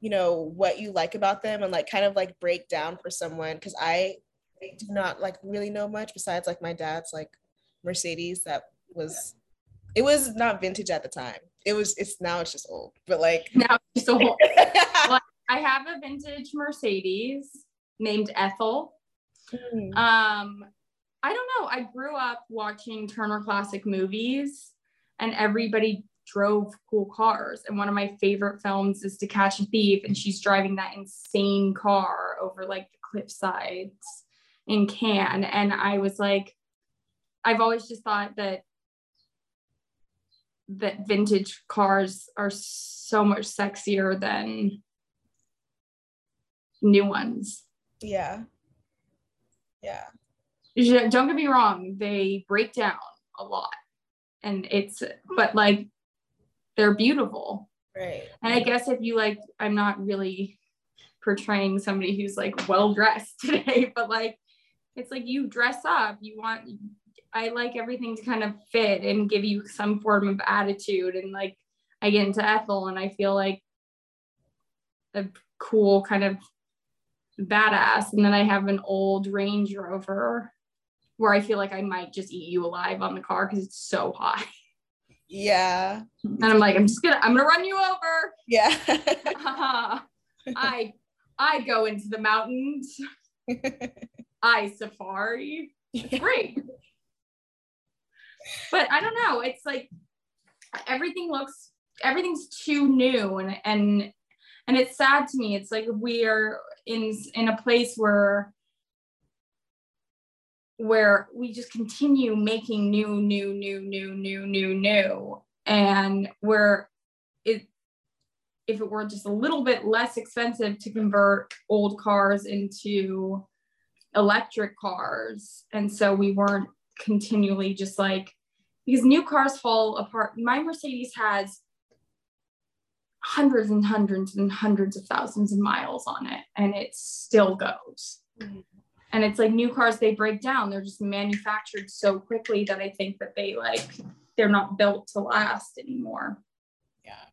you know what you like about them and like kind of like break down for someone cuz I do not like really know much besides like my dad's like Mercedes that was it was not vintage at the time. It was it's now it's just old. But like [LAUGHS] Now it's so [LAUGHS] I have a vintage Mercedes named Ethel. Mm. Um, I don't know. I grew up watching Turner Classic Movies, and everybody drove cool cars. And one of my favorite films is To Catch a Thief, and she's driving that insane car over like the cliff sides in Cannes. And I was like, I've always just thought that that vintage cars are so much sexier than new ones. Yeah. Yeah. Don't get me wrong they break down a lot. And it's but like they're beautiful. Right. and i guess if you like i'm not really portraying somebody who's like well dressed [LAUGHS] today but like it's like you dress up you want i like everything to kind of fit and give you some form of attitude and like i get into ethel and i feel like a cool kind of badass. And then i have an old range rover where i feel like i might just eat you alive on the car because it's so high [LAUGHS] Yeah. and i'm like i'm just gonna i'm gonna run you over. Yeah. [LAUGHS] i i go into the mountains. [LAUGHS] I safari. Great. But i don't know. It's like everything looks everything's too new and and and it's sad to me. It's like we are in in a place where where we just continue making new new new new new new new. And where it if it were just a little bit less expensive to convert old cars into electric cars. And so we weren't continually just like because new cars fall apart. My mercedes has hundreds and hundreds and hundreds of thousands of miles on it and it still goes. Mhm. And it's like new cars they break down they're just manufactured so quickly that i think that they like they're not built to last anymore yeah.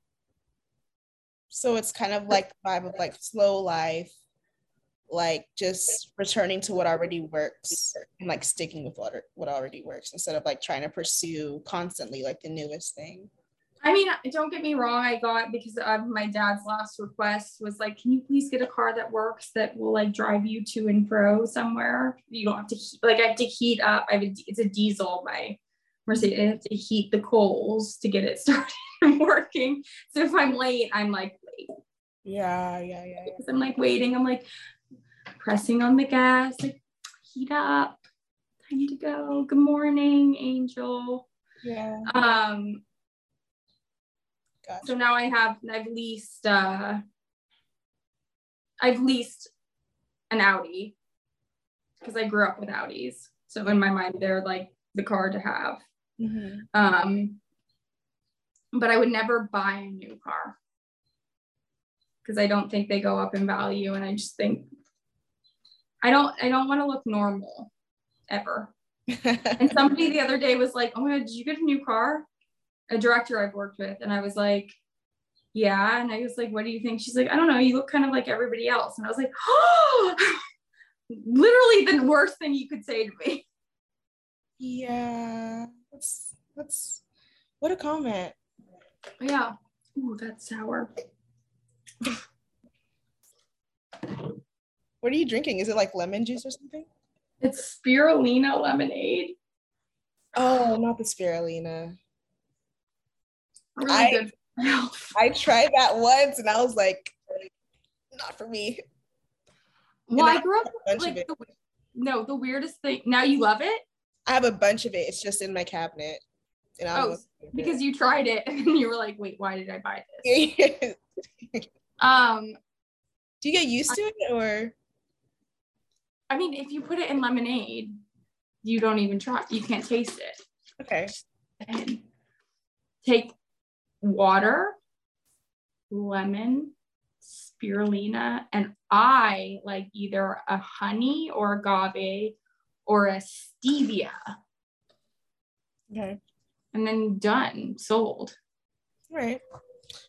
So it's kind of like the vibe of like slow life, like just returning to what already works and like sticking with what what already works instead of like trying to pursue constantly like the newest thing. I mean, don't get me wrong. I got because of my dad's last request was like, can you please get a car that works that will like drive you to and fro somewhere? You don't have to like I have to heat up. I have a, it's a diesel my Mercedes. I have to heat the coals to get it [LAUGHS] started and working. So if I'm late, I'm like late Yeah, yeah, yeah, yeah. because I'm like waiting. I'm like pressing on the gas, like heat up. Time to go. Good morning, Angel. Yeah. Um, Gotcha. so now I have I've leased uh I've leased an Audi because I grew up with Audis. So in my mind they're like the car to have. Mhm. Um but I would never buy a new car because I don't think they go up in value and I just think I don't I don't want to look normal ever. [LAUGHS] And somebody the other day was like, "Oh my god, did you get a new car?" A director I've worked with, and I was like, "Yeah." And I was like, "What do you think?" She's like, "I don't know. You look kind of like everybody else." And I was like, "Oh!" [LAUGHS] Literally the worst thing you could say to me. yeah. That's that's what a comment. Yeah. Ooh, that's sour. What are you drinking? Is it like lemon juice or something? It's spirulina lemonade. Oh, not the spirulina. Really I- good. I tried that once and I was like, not for me. Well, I I grew up like the, no, the weirdest thing. Now you love it I have a bunch of it. It's just in my cabinet. And I Oh, because you tried it [LAUGHS] and you were like, "Wait, why did I buy this?" [LAUGHS] um Do you get used to it or? I mean, if you put it in lemonade, you don't even try. You can't taste it. Okay. And take water, lemon, spirulina, and I like either a honey or agave or a stevia, Okay. and then done, sold. All right.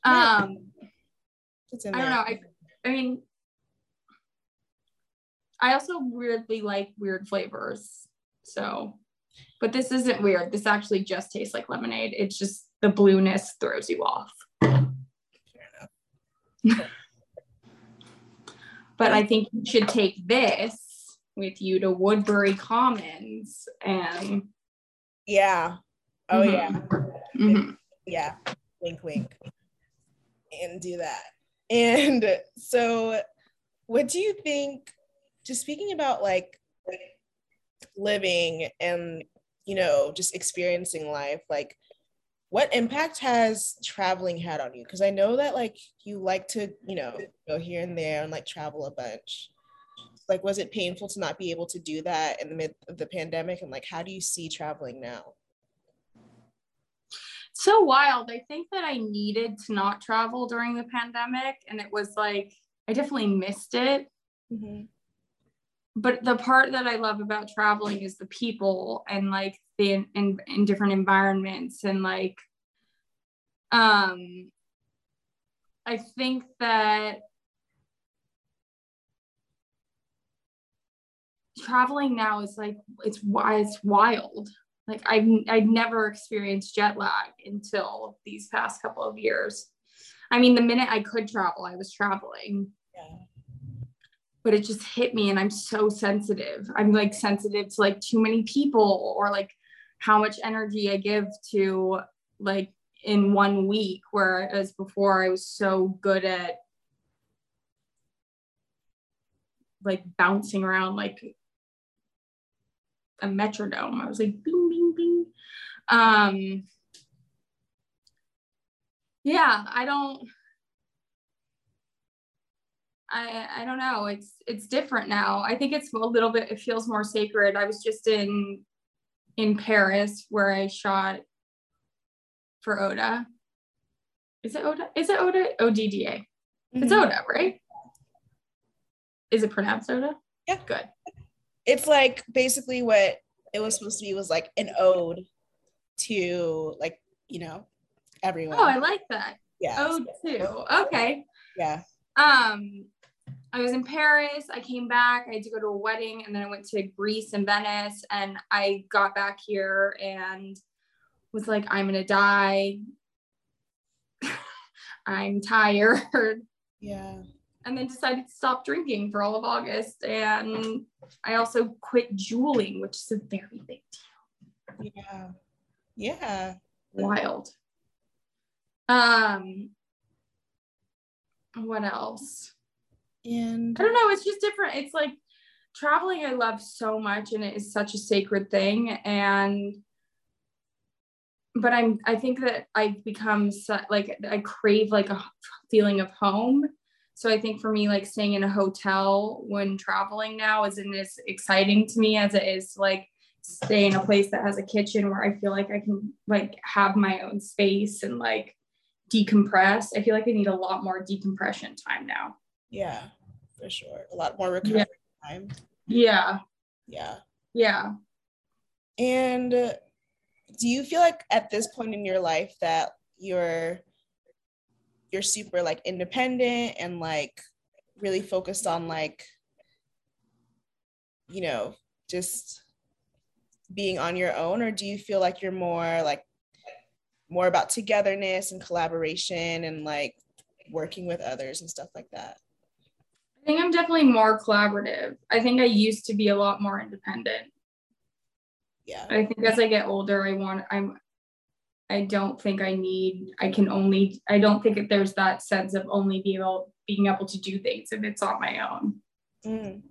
Um, It's in I don't know. I, I mean, I also weirdly like weird flavors. So, but this isn't weird. This actually just tastes like lemonade. It's just the blueness throws you off. But I think you should take this with you to Woodbury Commons and Yeah. Oh Mhm. yeah. Mhm. Yeah. Wink wink. And do that. And so what do you think just speaking about like living and you know just experiencing life like what impact has traveling had on you? Because i know that like you like to you know go here and there and like travel a bunch. Like was it painful to not be able to do that in the mid of the pandemic? And like how do you see traveling now? So wild. I think that I needed to not travel during the pandemic, and it was like I definitely missed it. Mm-hmm. But the part that I love about traveling is the people and like the in, in, in different environments and like um I think that traveling now is like it's it's wild. Like I've I've never experienced jet lag until these past couple of years. I mean, the minute I could travel, I was traveling, yeah but it just hit me, and I'm so sensitive. I'm like sensitive to like too many people or like how much energy I give to like in one week, whereas before I was so good at like bouncing around like a metronome. I was like bing bing bing. Um yeah, I don't I I don't know. It's it's different now. I think it's a little bit it feels more sacred. I was just in in Paris where I shot for Oda. Is it Oda? Is it Oda? O-D-D-A. It's Mhm. Oda, right? Is it pronounced Oda? Yeah. Good. it's like basically what it was supposed to be was like an ode to like you know everyone Oh, I like that. yeah Oh, too. Okay. yeah Um, I was in Paris. I came back. I had to go to a wedding, and then I went to Greece and Venice. And I got back here and was like, I'm gonna die. [LAUGHS] I'm tired. yeah And then decided to stop drinking for all of August. And I also quit juuling, which is a very big deal. yeah yeah Wild. Um, what else? And I don't know. It's just different. It's like traveling, I love so much, and it is such a sacred thing. And but I'm I think that I've become like I crave like a feeling of home. So I think for me, like staying in a hotel when traveling now isn't as exciting to me as it is like stay in a place that has a kitchen where I feel like I can like have my own space and like decompress. I feel like I need a lot more decompression time now. Yeah, for sure. A lot more recovery yeah. time. Yeah. Yeah. Yeah. And uh, do you feel like at this point in your life that you're you're super like independent and like really focused on like you know just being on your own or do you feel like you're more like more about togetherness and collaboration and like working with others and stuff like that i think i'm definitely more collaborative. I think i used to be a lot more independent. Yeah. I think as i get older i want i'm i don't think i need i can only i don't think that there's that sense of only being able being able to do things if it's on my own. Mm.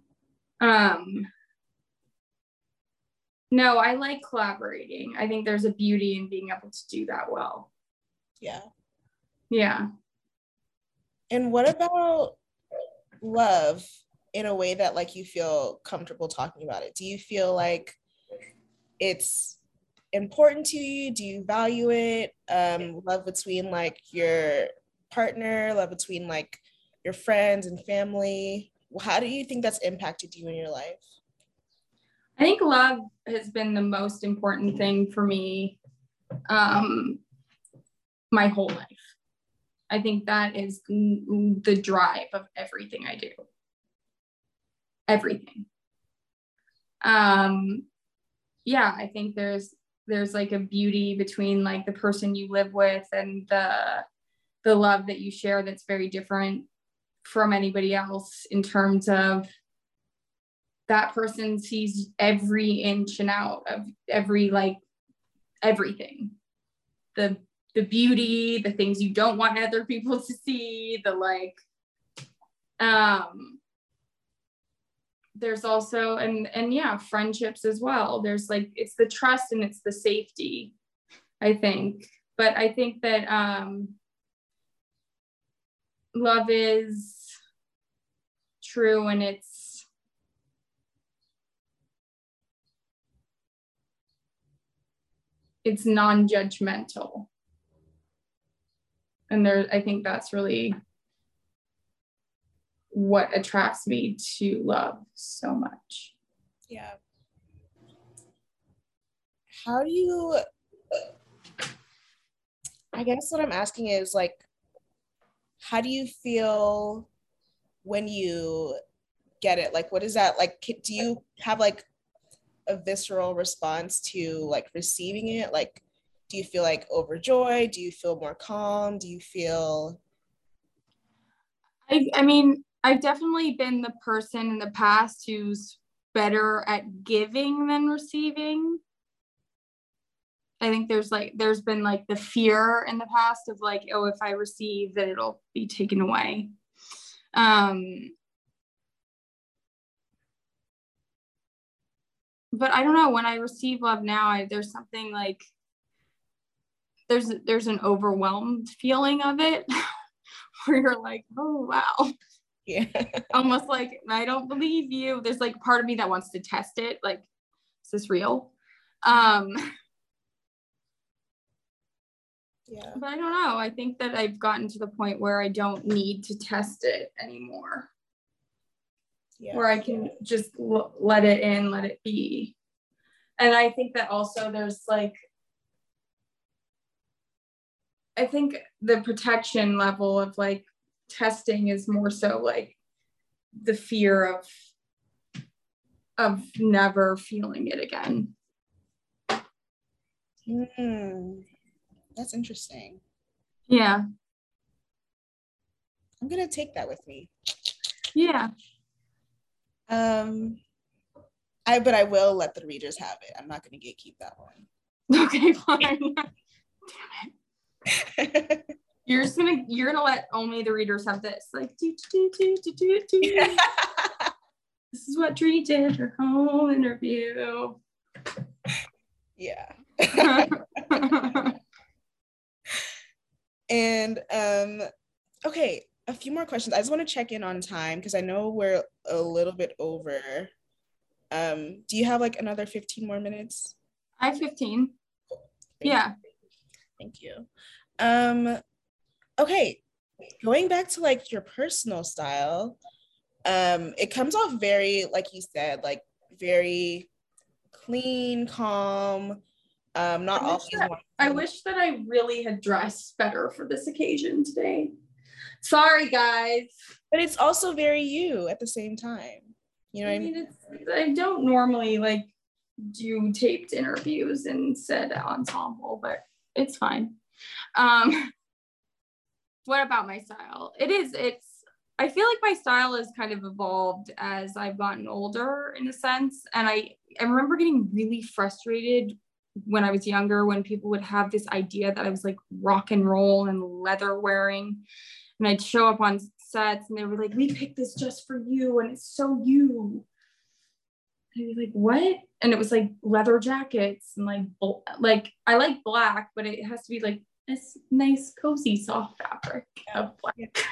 um no i like collaborating. I think there's a beauty in being able to do that well. Yeah. Yeah. And what about love in a way that like you feel comfortable talking about it do you feel like it's important to you? Do you value it? Um, love between like your partner, love between like your friends and family. How do you think that's impacted you in your life? I think love has been the most important thing for me um, my whole life. I think that is the drive of everything I do. Everything. Um, yeah, I think there's there's like a beauty between like the person you live with and the the love that you share that's very different from anybody else in terms of that person sees every inch and out of every like everything the the beauty the things you don't want other people to see the like um there's also and and yeah friendships as well. There's like it's the trust and it's the safety i think. But i think that um love is true and it's it's non-judgmental and there i think that's really what attracts me to love so much. Yeah. How do you I guess what I'm asking is like how do you feel when you get it? Like what is that like do you have like a visceral response to like receiving it? Like do you feel like overjoyed? Do you feel more calm? Do you feel I I mean I've definitely been the person in the past who's better at giving than receiving. I think there's like there's been like the fear in the past of like oh if I receive then it'll be taken away. Um but I don't know when I receive love now I, there's something like there's there's an overwhelmed feeling of it [LAUGHS] where you're like oh wow yeah. [LAUGHS] Almost like I don't believe you. There's like part of me that wants to test it. Like, is this real? Um yeah. But I don't know. I think that I've gotten to the point where I don't need to test it anymore. Yeah. Where I can just l- let it in, let it be. And I think that also there's like I think the protection level of like testing is more so like the fear of of never feeling it again. Mm, that's interesting. Yeah. I'm gonna take that with me. Yeah. Um I but I will let the readers have it. I'm not gonna gatekeep that one. [LAUGHS] Okay, fine. [LAUGHS] Damn it. [LAUGHS] You're just gonna you're gonna let only the readers have this. Like do do do do do do. [LAUGHS] this is what Dree did her whole interview. Yeah. [LAUGHS] And um, okay, a few more questions. I just want to check in on time because I know we're a little bit over. Um, do you have like another 15 more minutes? I have 15. Yeah. Thank you. Um, okay, going back to like your personal style, um, it comes off very, like you said, like very clean, calm. Um, not I wish, that, I wish that I really had dressed better for this occasion today. Sorry, guys. But it's also very you at the same time. You know I mean? I mean? I don't normally like do taped interviews and said ensemble, but it's fine. Um, [LAUGHS] what about my style? It is, it's, I feel like my style has kind of evolved as I've gotten older in a sense. And I, I remember getting really frustrated when I was younger when people would have this idea that I was like rock and roll and leather wearing. And I'd show up on sets and they were like, we picked this just for you and it's so you. I'd be like, what? And it was like leather jackets and like, like I like black, but it has to be like this nice, cozy, soft fabric of black. Yeah. [LAUGHS]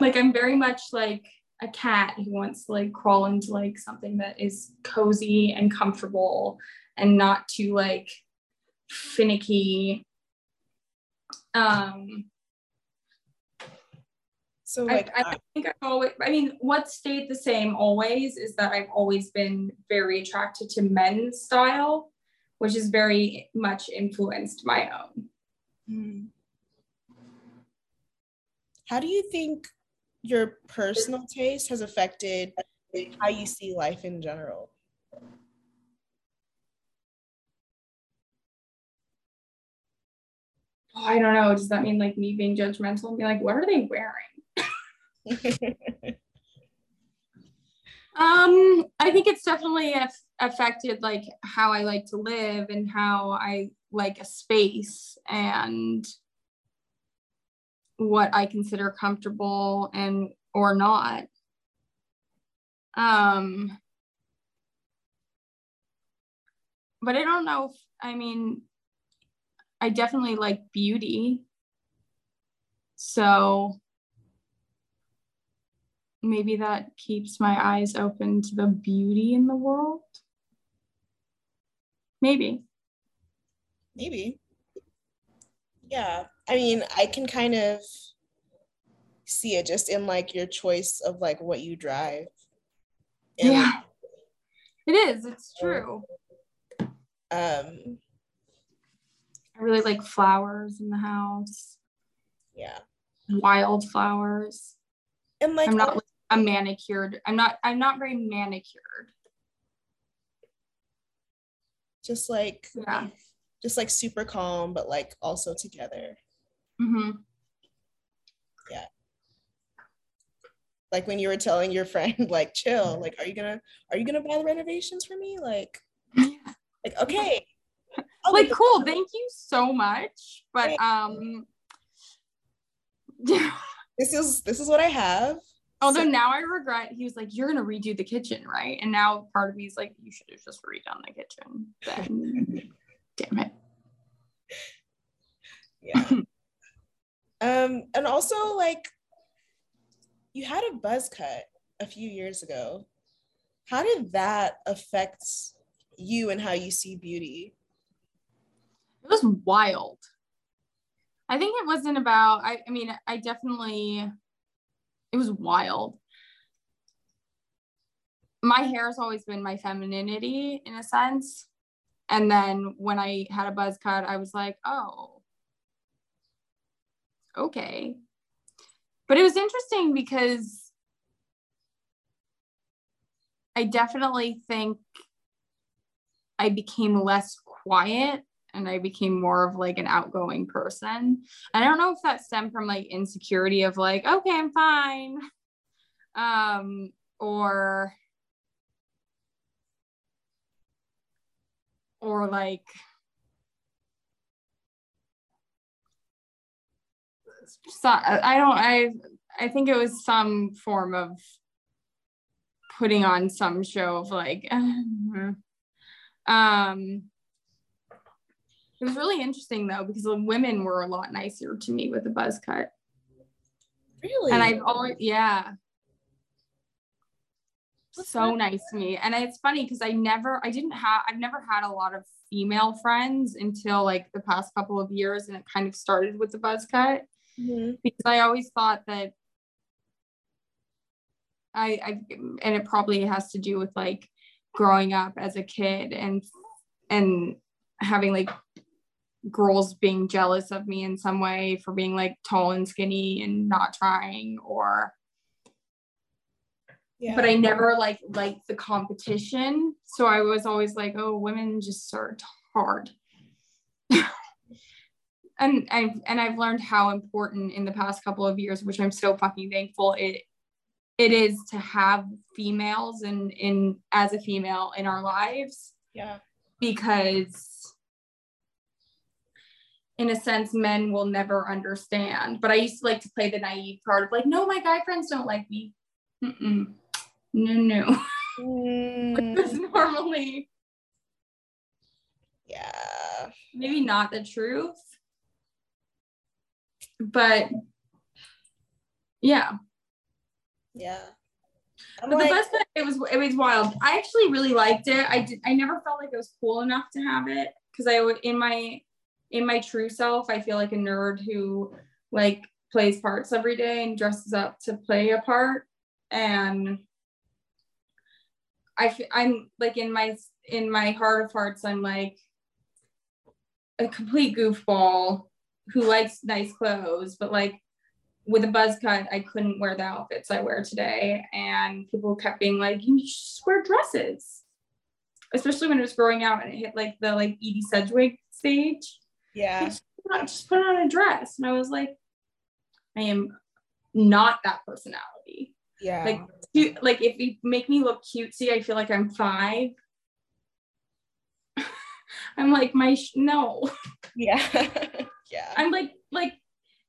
Like I'm very much like a cat who wants to like crawl into like something that is cozy and comfortable and not too like finicky. Um so like I, I think I've always I mean what stayed the same always is that I've always been very attracted to men's style, which is very much influenced my own. Hmm. How do you think your personal taste has affected how you see life in general? Oh, I don't know. Does that mean like me being judgmental and be like, what are they wearing? [LAUGHS] um, I think it's definitely affected like how I like to live and how I like a space and what I consider comfortable and or not. Um, but I don't know if I mean I definitely like beauty. So maybe that keeps my eyes open to the beauty in the world. Maybe. Maybe. Yeah. I mean, I can kind of see it just in like your choice of like what you drive. And, yeah. It is. It's true. Um I really like flowers in the house. Yeah. Wildflowers. And like I'm not like a manicured. I'm not I'm not very manicured. Just like yeah. Just like super calm, but like also together. Mm-hmm. Yeah. Like when you were telling your friend, [LAUGHS] like, chill, like, are you gonna are you gonna buy the renovations for me? Like, [LAUGHS] like okay. [LAUGHS] like cool, thank you so much. But um this is this is what I have. Although so, now I regret, he was like, "You're gonna redo the kitchen, right?" And now part of me is like, "You should have just redone the kitchen." Then, [LAUGHS] damn it. Yeah. [LAUGHS] um, and also like, you had a buzz cut a few years ago. How did that affect you and how you see beauty? It was wild. I think it wasn't about. I, I mean, I definitely it was wild. My hair has always been my femininity in a sense. And then when I had a buzz cut, I was like, oh, okay. But it was interesting because I definitely think I became less quiet and I became more of like an outgoing person. I don't know if that stemmed from like insecurity of like, okay, I'm fine. Um, or or like so, I don't I I think it was some form of putting on some show of like [LAUGHS] um It was really interesting though because the women were a lot nicer to me with a buzz cut. Really? And I've always yeah. so nice to me. And it's funny because I never I didn't have I've never had a lot of female friends until like the past couple of years and it kind of started with the buzz cut Mhm. because I always thought that I, I and it probably has to do with like growing up as a kid and and having like girls being jealous of me in some way for being like tall and skinny and not trying or Yeah. but I never like liked the competition. So I was always like, oh, women just are hard. [LAUGHS] and I've and I've learned how important in the past couple of years, which I'm so fucking thankful it it is to have females in in as a female in our lives yeah. because in a sense men will never understand. But i used to like to play the naive part of like no my guy friends don't like me. Mm-mm. no no. Mm, [LAUGHS] Because normally. Yeah. maybe not the truth. But yeah. Yeah. I'm but like, the best part, it was it was wild. I actually really liked it. I did i never felt like it was cool enough to have it because i would in my in my true self i feel like a nerd who like plays parts every day and dresses up to play a part and i i'm like in my in my heart of hearts i'm like a complete goofball who likes nice clothes but like with a buzz cut, I couldn't wear the outfits I wear today. And people kept being like, you just wear dresses. Especially when it was growing out and it hit like the like Edie Sedgwick stage. Yeah. Just put on- just put on a dress. And I was like, I am not that personality. Yeah. Like cute, like if you make me look cutesy, I feel like I'm five. [LAUGHS] I'm like my sh- no. [LAUGHS] yeah. [LAUGHS] yeah. I'm like like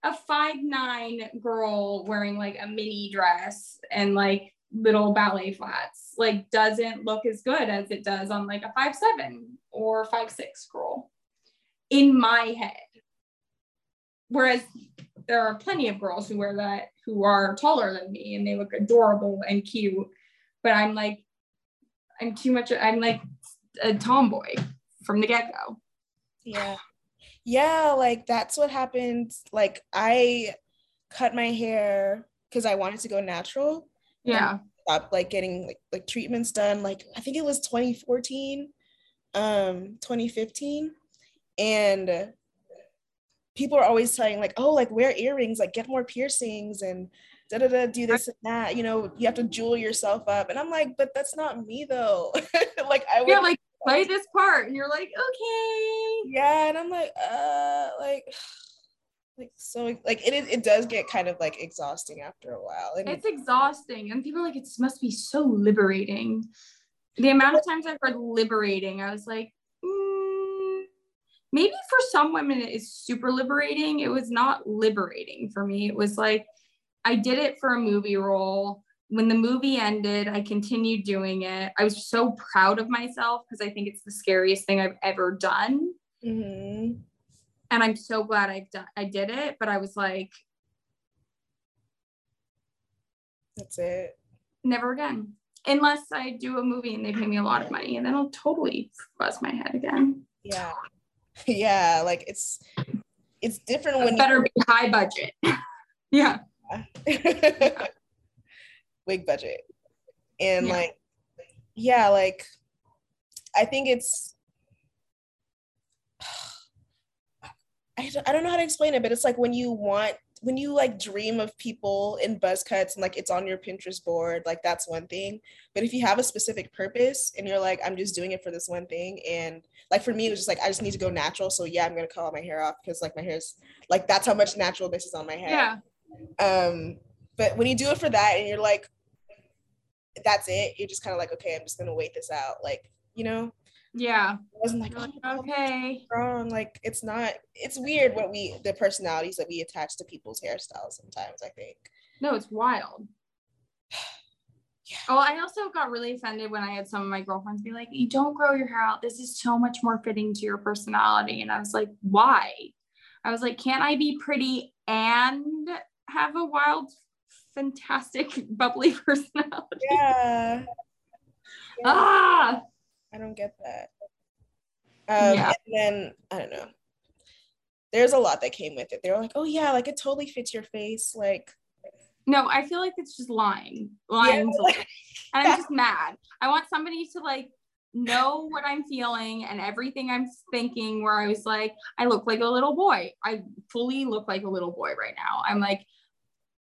a five nine girl wearing like a mini dress and like little ballet flats like doesn't look as good as it does on like a five seven or five six girl in my head. Whereas there are plenty of girls who wear that who are taller than me and they look adorable and cute. But I'm like, I'm too much, I'm like a tomboy from the get-go. Yeah. Yeah, like that's what happened. Like I cut my hair because I wanted to go natural. Yeah. Stop like getting like like treatments done. Like I think it was 2014, um, 2015. And people are always telling like, oh, like wear earrings, like get more piercings and da da da do this and that. You know, you have to jewel yourself up. And I'm like, but that's not me though. [LAUGHS] like I would Yeah, like play this part. And you're like, okay. yeah and i'm like uh like [SIGHS] like so like it is it does get kind of like exhausting after a while and It's exhausting. And people are like, it must be so liberating. The amount of times I've heard liberating, I was like, maybe for some women it is super liberating. It was not liberating for me. It was like, I did it for a movie role. When the movie ended, I continued doing it. I was so proud of myself because I think it's the scariest thing I've ever done. Mhm. And I'm so glad I've done I did it. But I was like, that's it never again. Unless I do a movie and they pay me a lot of money, and then I'll totally buzz my head again. yeah [LAUGHS] yeah like it's it's different It when better be high budget. [LAUGHS] yeah. [LAUGHS] you wig budget and Yeah. like yeah like i think it's [SIGHS] I I don't know how to explain it but it's like when you want when you like dream of people in buzz cuts and like it's on your pinterest board like that's one thing but if you have a specific purpose and you're like i'm just doing it for this one thing and like for me it was just like i just need to go natural so yeah i'm gonna cut all my hair off because like my hair's like that's how much naturalness is on my hair Yeah. um, but when you do it for that and you're like, that's it, you're just kind of like, okay, I'm just gonna wait this out. Like, you know, Yeah. it wasn't like, oh, okay. wrong. Like, it's not. It's weird what we the personalities that we attach to people's hairstyles. Sometimes I think. No, it's wild. [SIGHS] Oh, I also got really offended when I had some of my girlfriends be like, "You don't grow your hair out. This is so much more fitting to your personality." And I was like, "Why?" I was like, "Can't I be pretty and have a wild, fantastic, [LAUGHS] bubbly [LAUGHS] personality?" Yeah. Yeah. Ah, I don't get that. Um, Yeah. And then I don't know. There's a lot that came with it. They were like, "Oh yeah, like it totally fits your face." Like, no, I feel like it's just lying, lying, Yeah, like- [LAUGHS] and I'm just mad. I want somebody to like know what I'm feeling and everything I'm thinking. Where I was like, I look like a little boy. I fully look like a little boy right now. I'm like,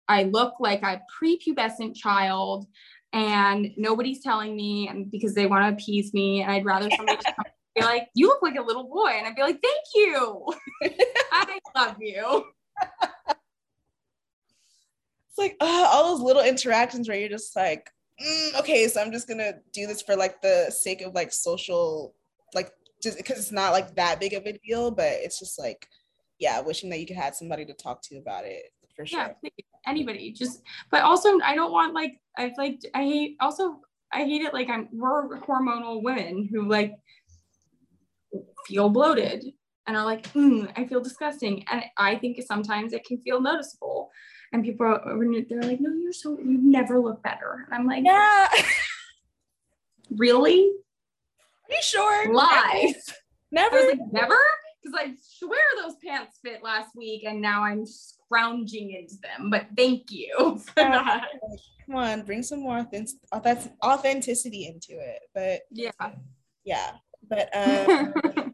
I look like a prepubescent child, and nobody's telling me, and because they want to appease me, and I'd rather somebody [LAUGHS] come be like, "You look like a little boy," and I'd be like, "Thank you, [LAUGHS] I love you." it's like uh, all those little interactions where you're just like, mm, okay, so I'm just gonna do this for like the sake of like social, like just because it's not like that big of a deal, but it's just like, yeah, wishing that you could have somebody to talk to about it for sure. yeah please, anybody just but also i don't want like i've like i hate also i hate it like i'm we're hormonal women who like feel bloated and are like mm, i feel disgusting and i think sometimes it can feel noticeable and people are they're like no you're so you never look better and i'm like Yeah. [LAUGHS] really Are you sure? lies Never. like never because i swear those pants fit last week and now i'm scrounging into them but thank you [LAUGHS] for that Come on, bring some more authentic- authentic- authenticity into it. But yeah yeah, but [LAUGHS] um,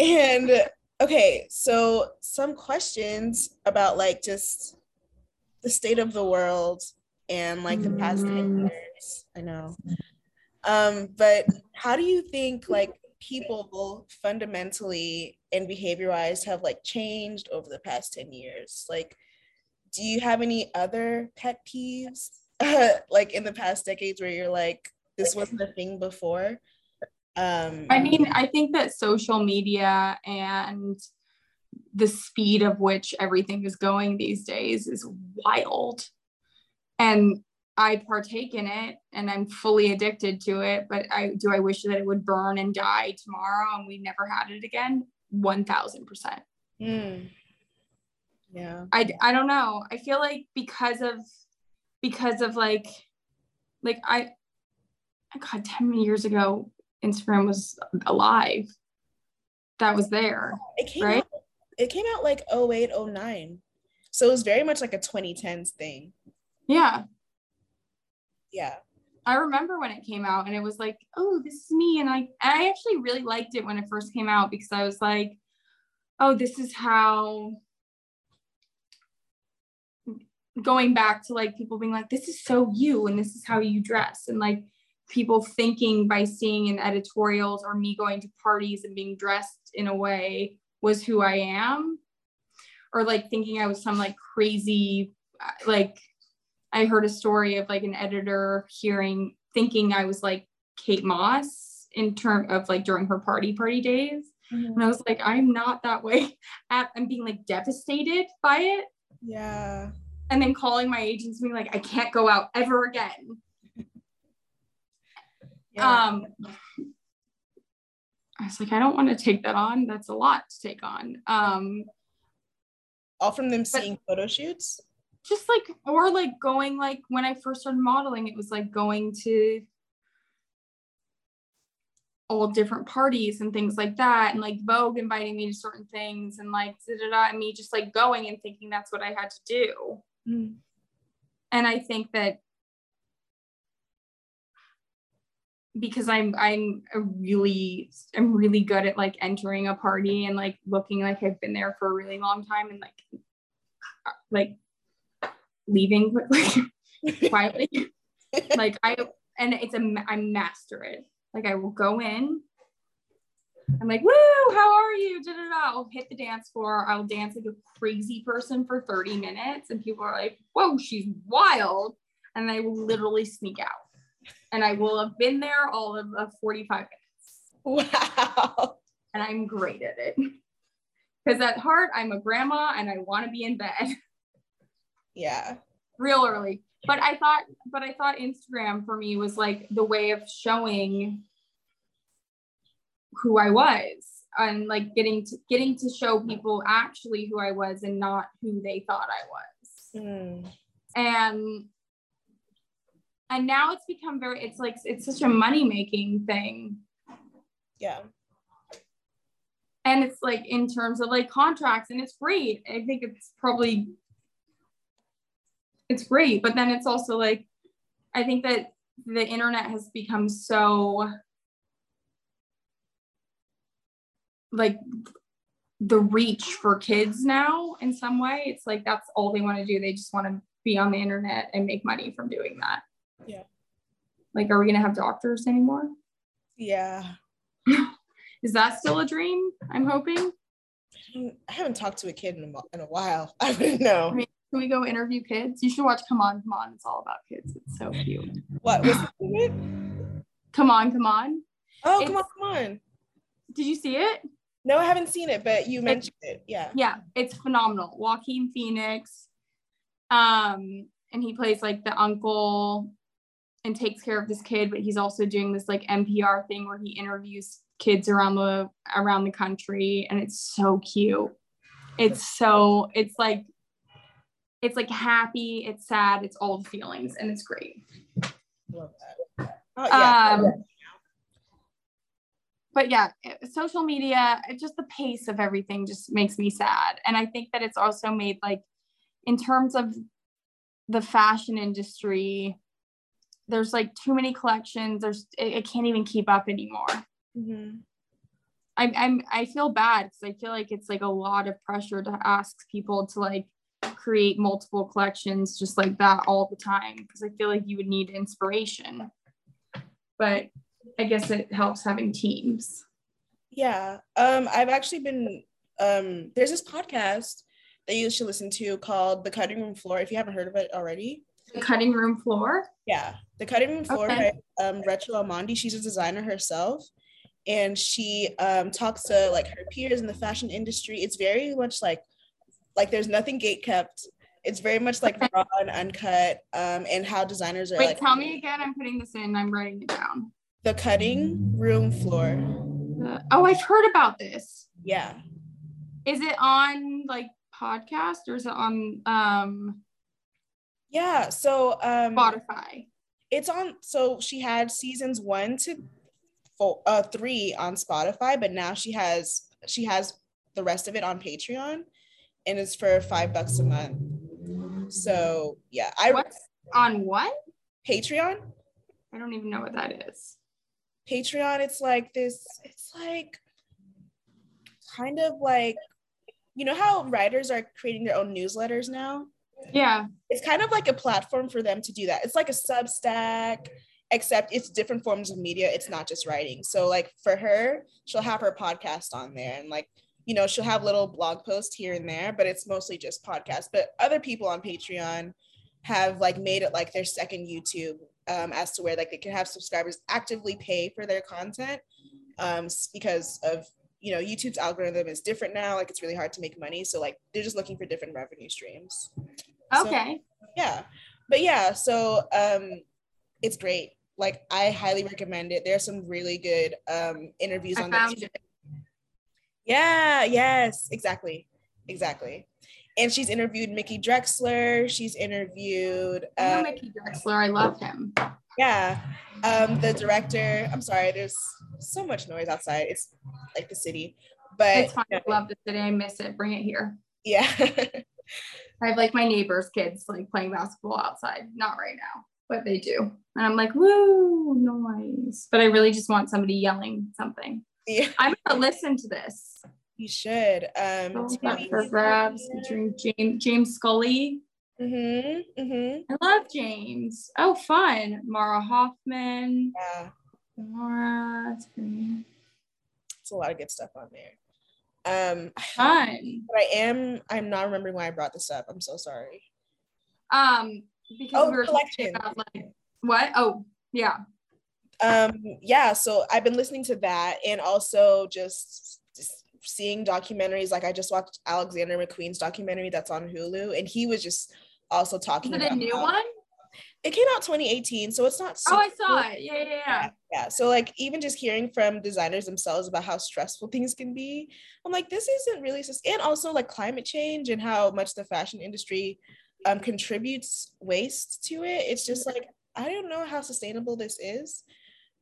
and okay, so some questions about like just the state of the world and like the past 10 Mm. years. I know. Um, but how do you think like people fundamentally and behavior wise have like changed over the past 10 years? Like, do you have any other pet peeves [LAUGHS] like in the past decades where you're like, this wasn't a thing before? Um, I mean, I think that social media and the speed of which everything is going these days is wild. And I partake in it and I'm fully addicted to it, but I do I wish that it would burn and die tomorrow and we never had it again? 1000%. mm, yeah. I I don't know. I feel like because of because of like like I God 10 years ago Instagram was alive. That was there. It came Right? out, it came out like 08, 09. So it was very much like a 2010s thing. Yeah. Yeah. I remember when it came out and it was like, oh, this is me. And I I actually really liked it when it first came out because I was like, oh, this is how going back to like people being like, this is so you and this is how you dress. And like people thinking by seeing in editorials or me going to parties and being dressed in a way was who I am. Or like thinking I was some like crazy, uh, like I heard a story of like an editor hearing, thinking I was like Kate Moss in term of like during her party party days. And I was like, I'm not that way. [LAUGHS] At, I'm being like devastated by it. Yeah. And then calling my agents being like, I can't go out ever again. [LAUGHS] Yeah. Um, I was like, I don't want to take that on. That's a lot to take on. Um, All from them seeing photo shoots. Just like or like going like when I first started modeling, it was like going to all different parties and things like that, and like Vogue inviting me to certain things, and like da-da-da, and me just like going and thinking that's what I had to do. Mm. And I think that because I'm I'm a really I'm really good at like entering a party and like looking like I've been there for a really long time and like uh, like leaving quickly [LAUGHS] quietly. Like I and it's a I master it. Like I will go in. I'm like woo how are you? Da, da, da. I'll hit the dance floor. I'll dance like a crazy person for 30 minutes and people are like whoa she's wild. And I will literally sneak out. And I will have been there all of, of 45 minutes. Wow. and I'm great at it. Because at heart, I'm a grandma and I want to be in bed [LAUGHS] Yeah. real early. but I thought, but I thought Instagram for me was like the way of showing who I was and like getting to getting to show people actually who I was and not who they thought I was. Mm. And and now it's become very it's like it's such a money making thing Yeah. and it's like in terms of like contracts and it's great i think it's probably it's great but then it's also like i think that the internet has become so like the reach for kids now in some way it's like that's all they want to do they just want to be on the internet and make money from doing that Yeah. like are we going to have doctors anymore Yeah. [LAUGHS] is that still a dream i'm hoping I haven't talked to a kid in a, in a while. [LAUGHS] I wouldn't know. Can we go interview kids? You should watch Come On, Come On. It's all about kids. It's so cute. What was it? Come on, come on. Oh, It's- come on, come on. Did you see it? No, I haven't seen it, but you mentioned it. Yeah. Yeah, it's phenomenal. Joaquin Phoenix. Um, and he plays like the uncle and takes care of this kid, but he's also doing this like NPR thing where he interviews kids around the around the country and it's so cute. It's so it's like it's like happy, it's sad, it's all the feelings, and it's great. Love that. Oh, yeah. Um, but yeah, social media, it just the pace of everything just makes me sad. And I think that it's also made like, in terms of the fashion industry, there's like too many collections. There's it, can't even keep up anymore. Mhm. I'm, I'm I feel bad because I feel like it's like a lot of pressure to ask people to like create multiple collections just like that all the time because I feel like you would need inspiration. But I guess it helps having teams. Yeah. Um, I've actually been um there's this podcast that you should listen to called The Cutting Room Floor, if you haven't heard of it already. The cutting room floor. Yeah. The Cutting Room Floor Okay. by um Omondi. She's a designer herself. And she um talks to like her peers in the fashion industry. It's very much like like there's nothing gate kept. It's very much like raw and uncut. Um, and how designers are Wait, like tell me again. I'm putting this in. I'm writing it down. the cutting room floor. The- oh, I've heard about this. Yeah. Is it on like podcast or is it on um Yeah. So um Spotify? it's on so she had seasons one to four uh three on spotify but now she has she has the rest of it on patreon and it's for five bucks a month so yeah i What's on what? patreon I don't even know what that is. patreon it's like this it's like kind of like you know how writers are creating their own newsletters now Yeah. it's kind of like a platform for them to do that. It's like a Substack, except it's different forms of media. It's not just writing. So like for her, she'll have her podcast on there and like, you know, she'll have little blog posts here and there, but it's mostly just podcasts. But other people on Patreon have like made it like their second YouTube um, as to where like they can have subscribers actively pay for their content um, because of you know YouTube's algorithm is different now. Like it's really hard to make money, so like they're just looking for different revenue streams So- Okay. yeah but yeah so um it's great like i highly recommend it there's some really good um interviews I on found there it. Yeah yes exactly exactly and she's interviewed mickey drexler she's interviewed I know uh, Mickey Drexler. I love him. yeah um the director i'm sorry there's so much noise outside it's like the city but It's fine. I love the city. I miss it. Bring it here. yeah [LAUGHS] I have like my neighbors' kids like playing basketball outside. Not right now, but they do. And I'm like, woo, noise. But I really just want somebody yelling something. Yeah I'm gonna listen to this. you should um Don't for grabs featuring James James Scully. mm-hmm, mm-hmm. I love James. Oh, fun. Mara Hoffman. yeah Mara. it's a lot of good stuff on there um Fun. but I am I'm not remembering why I brought this up. I'm so sorry. Um, because Oh, we were talking collection. about like what? Oh, yeah. Um yeah, so I've been listening to that and also just, just seeing documentaries like I just watched Alexander McQueen's documentary that's on Hulu and he was just also talking Is it about a new how- one? it came out 2018, so it's not. Oh, I saw it. Yeah, yeah, yeah, yeah. Yeah. So like even just hearing from designers themselves about how stressful things can be, I'm like, this isn't really. And also like climate change and how much the fashion industry um, contributes waste to it. It's just like I don't know how sustainable this is.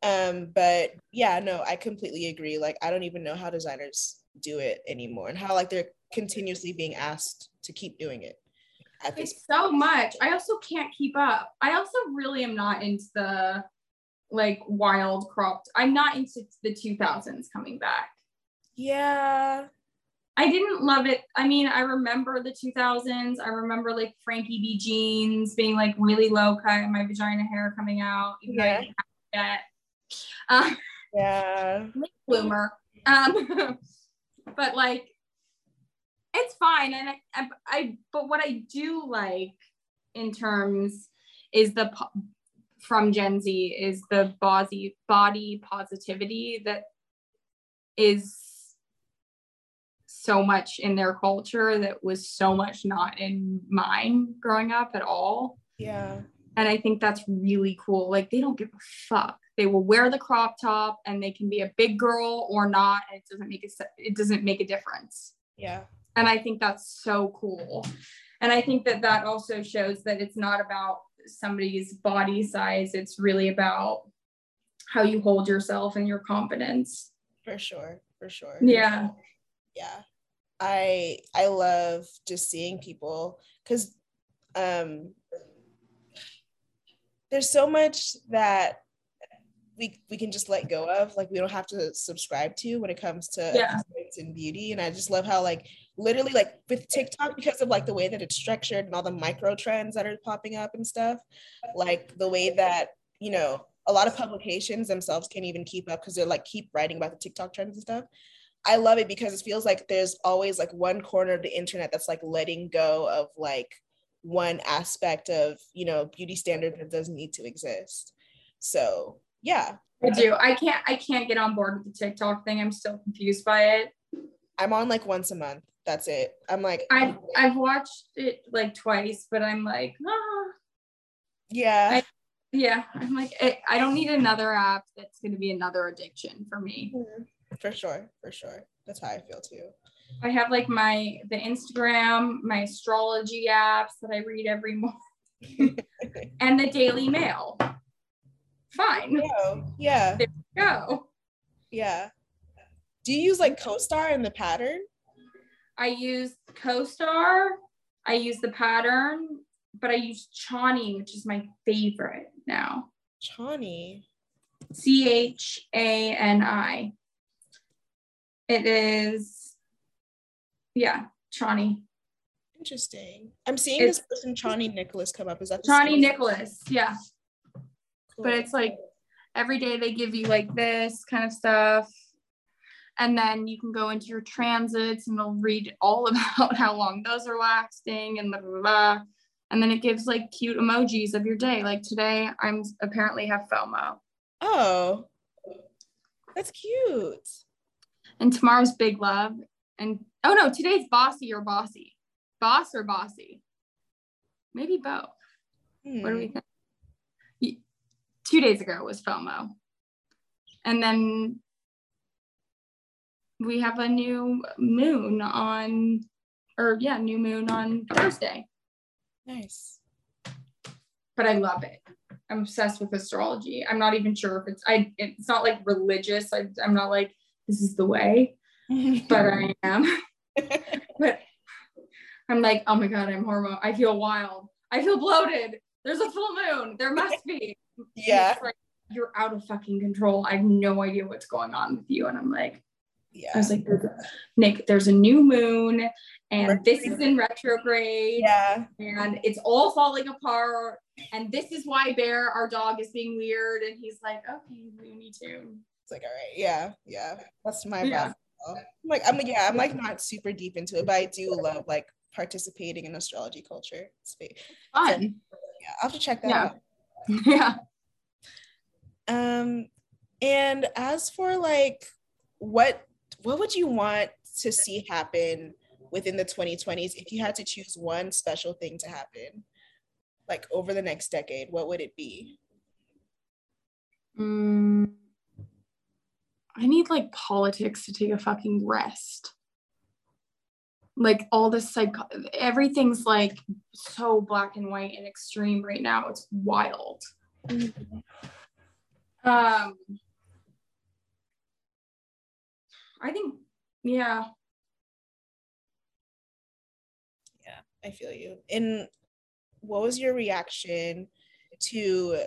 Um, but yeah, no, I completely agree. Like I don't even know how designers do it anymore and how like they're continuously being asked to keep doing it at this it's so much. I also can't keep up. I also really am not into the like wild cropped i'm not into the 2000s coming back. Yeah. I didn't love it. I mean i remember the 2000s i remember like frankie b jeans being like really low cut and my vagina hair coming out yeah. yet. Um, yeah. [LAUGHS] bloomer. Um [LAUGHS] but like it's fine. And I, I, I but what i do like in terms is the from gen z is the body body positivity that is so much in their culture that was so much not in mine growing up at all. Yeah. And i think that's really cool. Like they don't give a fuck they will wear the crop top and they can be a big girl or not and it doesn't make a it doesn't make a difference. Yeah. And i think that's so cool. And i think that that also shows that it's not about somebody's body size it's really about how you hold yourself and your confidence. For sure for sure. Yeah. Yeah. I i love just seeing people because um there's so much that we we can just let go of like we don't have to subscribe to when it comes to yeah. and beauty and i just love how like literally like with TikTok because of like the way that it's structured and all the micro trends that are popping up and stuff, like the way that, you know, a lot of publications themselves can't even keep up because they're like keep writing about the TikTok trends and stuff. I love it because it feels like there's always like one corner of the internet that's like letting go of like one aspect of, you know, beauty standard that doesn't need to exist. So yeah. I do. I can't I can't get on board with the TikTok thing. I'm still confused by it. I'm on like once a month that's it. I'm like I've I've watched it like twice, but I'm like, ah. Yeah. I, yeah, I'm like I, I don't need another app that's going to be another addiction for me. Mm-hmm. For sure, for sure. That's how I feel too. I have like my the Instagram, my astrology apps that I read every [LAUGHS] morning, [LAUGHS] and the Daily Mail. Fine. Yeah. There go. Yeah. Do you use like CoStar in the pattern? I use CoStar. I use the pattern, but I use Chani, which is my favorite now. Chani. C H A N I. It is, yeah, Chani. Interesting. I'm seeing it's, this person, Chani Nicholas, come up. Is that Chani Nicholas? Yeah. Cool. But it's like every day they give you like this kind of stuff and then you can go into your transits and it'll read all [LAUGHS] about how long those are lasting and blah, blah, blah. And then it gives like cute emojis of your day. Like today, I'm apparently have FOMO. Oh, that's cute. And tomorrow's big love. And oh no, today's bossy or bossy. Boss or bossy. Maybe both. Hmm. What do we hmm. think? Two days ago was FOMO. And then we have a new moon on, or yeah, new moon on Thursday. Nice. But I love it. I'm obsessed with astrology. I'm not even sure if it's I. It's not like religious. I, I'm not like this is the way, [LAUGHS] but I am. [LAUGHS] but I'm like, oh my god, I'm hormone. I feel wild. I feel bloated. There's a full moon. There must be. Yeah. Like, you're out of fucking control. I have no idea what's going on with you. And I'm like, yeah. I was like, Nick, there's a new moon and this is in retrograde. Yeah. And it's all falling apart. And this is why Bear, our dog, is being weird. And he's like, okay, Looney Tune. It's like, all right, yeah, yeah. That's my yeah. I'm like, I'm like, yeah, I'm like not super deep into it, but I do love like participating in astrology culture. It's fun. So, yeah, I'll have to check that yeah. out. [LAUGHS] Yeah. Um, and as for like what what would you want to see happen within the 2020s if you had to choose one special thing to happen? like over the next decade, what would it be? Mm, I need like politics to take a fucking rest. Like all this like everything's like so black and white and extreme right now. It's wild. Mm-hmm. Um I think yeah. Yeah, I feel you. And what was your reaction to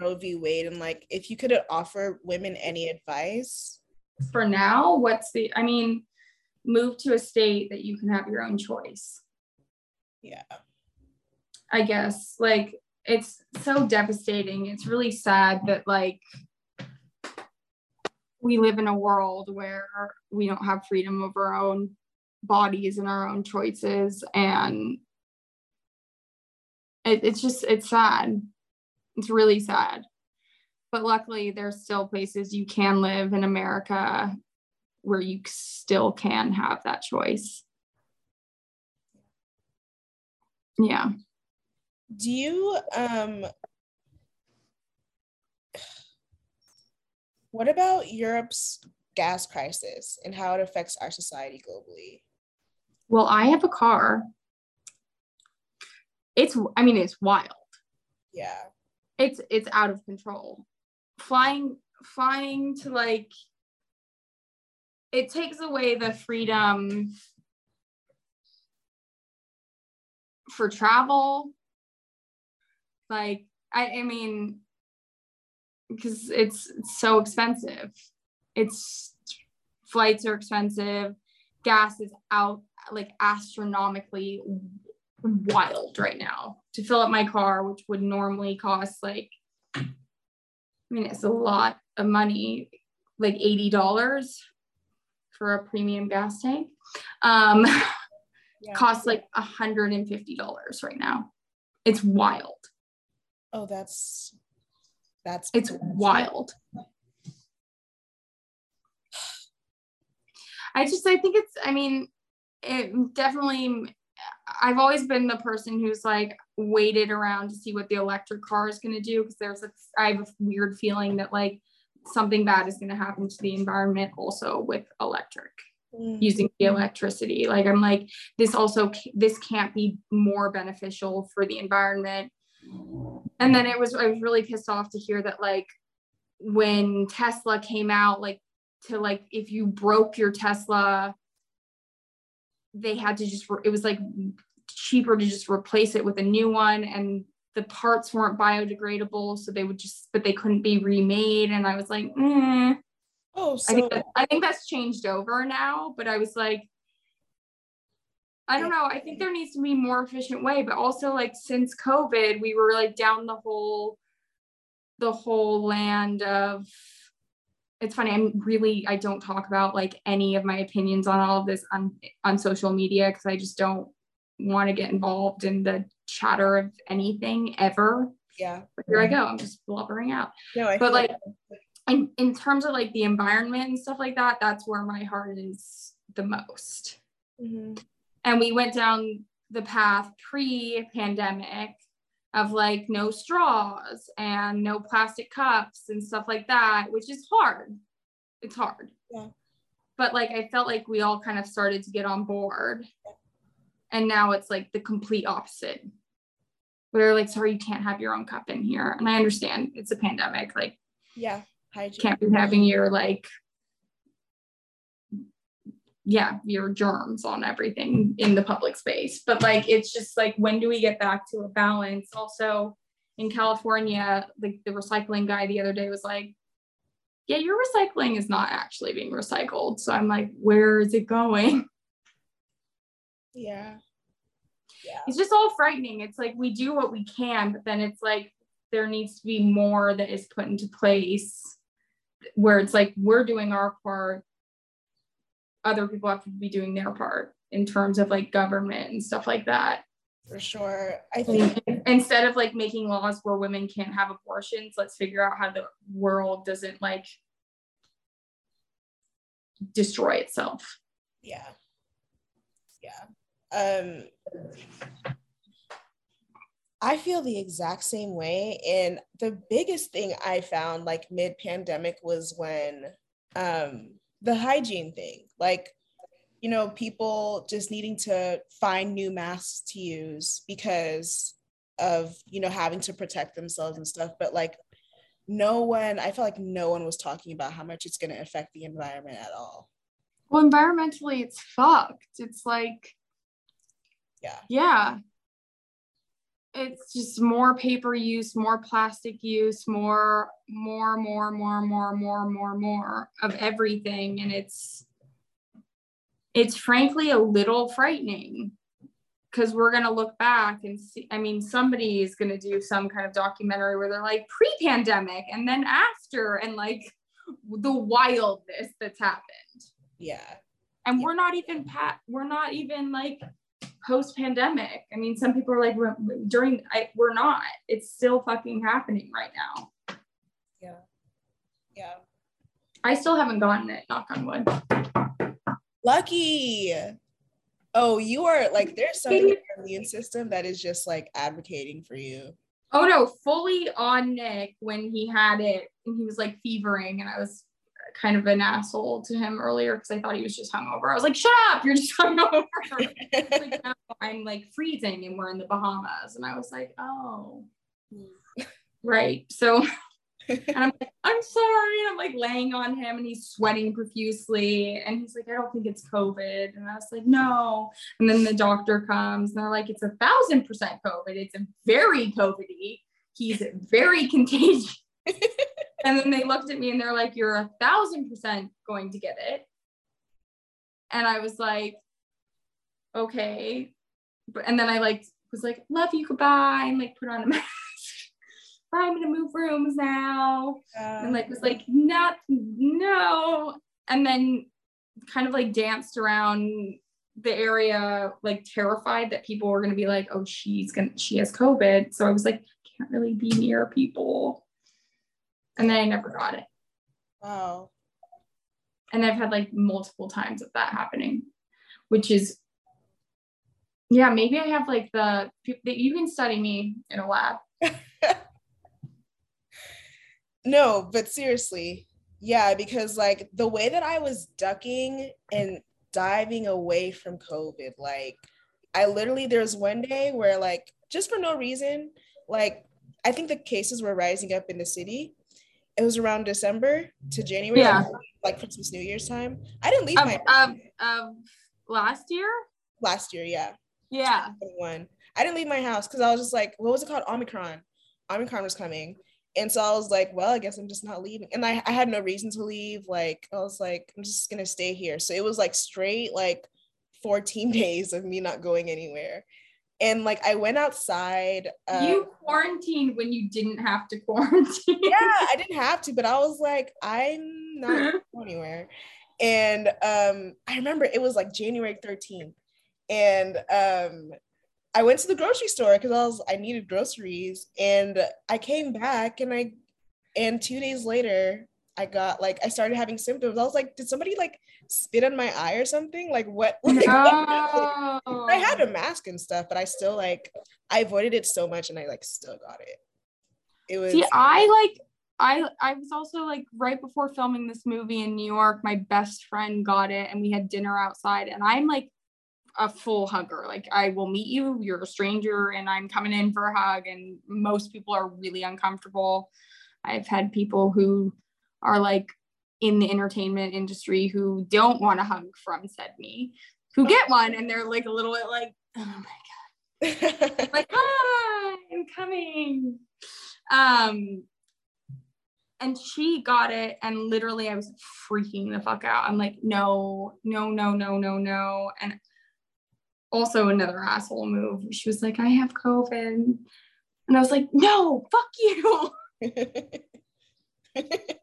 Roe v. Wade and like if you could offer women any advice? For now, what's the I mean, move to a state that you can have your own choice. Yeah. I guess like it's so devastating. It's really sad that like we live in a world where we don't have freedom of our own bodies and our own choices and it, it's just it's sad it's really sad but luckily there's still places you can live in america where you still can have that choice. Yeah. Do you um what about europe's gas crisis and how it affects our society globally? Well i have a car. It's i mean it's wild. Yeah. It's it's out of control. Flying flying to like it takes away the freedom for travel. Like i i mean because it's, it's so expensive. It's flights are expensive. Gas is out like astronomically wild right now. To fill up my car, which would normally cost like, I mean, it's a lot of money, like $80 for a premium gas tank. Um, [LAUGHS] yeah. costs like $150 right now. It's wild. Oh, that's, that's, it's wild. I just, I think it's, I mean, it definitely I've always been the person who's like waited around to see what the electric car is going to do because there's a I have a weird feeling that like something bad is going to happen to the environment also with electric mm. using the electricity. Like i'm like this also this can't be more beneficial for the environment. And then it was i was really pissed off to hear that like when tesla came out like to like if you broke your tesla they had to just it was like cheaper to just replace it with a new one. And the parts weren't biodegradable so they would just but they couldn't be remade and i was like mm. oh so- I, think that, I think that's changed over now but i was like i don't know i think there needs to be more efficient way but also like since covid we were like down the whole the whole land of it's funny i'm really i don't talk about like any of my opinions on all of this on on social media because i just don't want to get involved in the chatter of anything ever yeah but here i go i'm just blubbering out no, I but like in, in terms of like the environment and stuff like that that's where my heart is the most mm-hmm. and we went down the path pre-pandemic of like no straws and no plastic cups and stuff like that, which is hard. It's hard. Yeah. But like I felt like we all kind of started to get on board. And now it's like the complete opposite. We're like, sorry, you can't have your own cup in here. And I understand it's a pandemic. Like, yeah, hygiene. Can't be having your like yeah, your germs on everything in the public space. But like, it's just like, when do we get back to a balance? Also, in California, like the recycling guy the other day was like, yeah, your recycling is not actually being recycled. So I'm like, where is it going? Yeah. Yeah. It's just all frightening. It's like we do what we can, but then it's like there needs to be more that is put into place where it's like we're doing our part other people have to be doing their part in terms of like government and stuff like that. For sure. I think instead of like making laws where women can't have abortions, let's figure out how the world doesn't like destroy itself. Yeah. Yeah. Um I feel the exact same way. And the biggest thing I found like mid pandemic was when um, the hygiene thing, like, you know, people just needing to find new masks to use because of, you know, having to protect themselves and stuff. But like, no one, I feel like no one was talking about how much it's going to affect the environment at all. Well, environmentally, it's fucked. It's like, yeah. Yeah it's just more paper use more plastic use more more more more more more more more of everything and it's it's frankly a little frightening because we're going to look back and see i mean somebody is going to do some kind of documentary where they're like pre-pandemic and then after and like the wildness that's happened yeah and yeah. we're not even pat we're not even like post pandemic. I mean, some people are like, during, I, we're not. It's still fucking happening right now. Yeah. Yeah. I still haven't gotten it, knock on wood. Lucky. Oh, you are like, there's something in your immune system that is just like advocating for you. Oh no, fully on Nick when he had it and he was like fevering and I was kind of an asshole to him earlier because I thought he was just hungover. I was like, shut up, you're just [LAUGHS] hungover. [LAUGHS] like, no, I'm like freezing and we're in the Bahamas. And I was like, oh, right. So [LAUGHS] and I'm like, I'm sorry. And I'm like laying on him and he's sweating profusely. And he's like, I don't think it's COVID. And I was like, no. And then the doctor comes and they're like, it's a thousand percent COVID. It's a very COVID He's very contagious. And then they looked at me and they're like, You're a thousand percent going to get it. And I was like, Okay. And then I like was like, love you, goodbye, and like put on a [LAUGHS] mask. I'm gonna move rooms now. and like was like, not no. And then kind of like danced around the area like terrified that people were going to be like oh she's gonna she has covid so i was like can't really be near people and then I never got it. Wow. And I've had like multiple times of that happening, which is, yeah, maybe I have like the, that you can study me in a lab. [LAUGHS] no, but seriously, yeah, because like the way that I was ducking and diving away from COVID, like I literally, there's one day where like, just for no reason, like I think the cases were rising up in the city it was around December to January, yeah. like, Christmas, New Year's time. I didn't leave um, my um, um last year. Last year, yeah. Yeah. One. I didn't leave my house because I was just like, what was it called? Omicron. Omicron was coming. And so I was like, well, I guess I'm just not leaving. And I, I had no reason to leave. Like, I was like, I'm just gonna stay here. So it was like straight like 14 [LAUGHS] days of me not going anywhere and like I went outside. Um, you quarantined when you didn't have to quarantine. yeah, [LAUGHS] I didn't have to, but I was like, I'm not [LAUGHS] anywhere. And um, I remember it was like January 13th, and um, I went to the grocery store because I was I needed groceries, and I came back and I, and two days later I got like I started having symptoms. I was like, did somebody like spit on my eye or something? Like what? [LAUGHS] Like, no. I had a oh. mask and stuff, but I still like I avoided it so much and I like still got it. It was See, I like I I was also like right before filming this movie in New York, my best friend got it and we had dinner outside and I'm like a full hugger. Like I will meet you, you're a stranger and I'm coming in for a hug and most people are really uncomfortable. I've had people who are like in the entertainment industry who don't want a hug from said me, who get one and they're like a little bit like, oh my God. [LAUGHS] like, hi, I'm coming. Um, and she got it and literally I was freaking the fuck out. I'm like, no, no, no, no, no, no. And also another asshole move. She was like, I have COVID. And I was like, no, fuck you. [LAUGHS]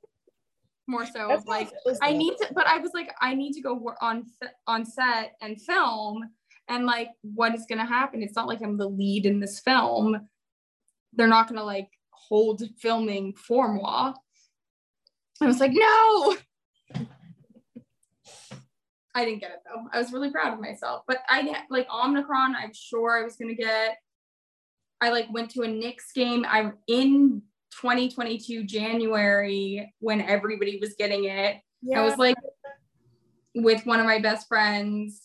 more so of like I need to but I was like I need to go on on set and film and like what is going to happen. It's not like I'm the lead in this film. They're not going to like hold filming for moi. I was like no! I didn't get it though. I was really proud of myself but I like Omnicron I'm sure I was going to get. I like went to a Knicks game. I'm in 2022 January when everybody was getting it. Yeah. I was like with one of my best friends.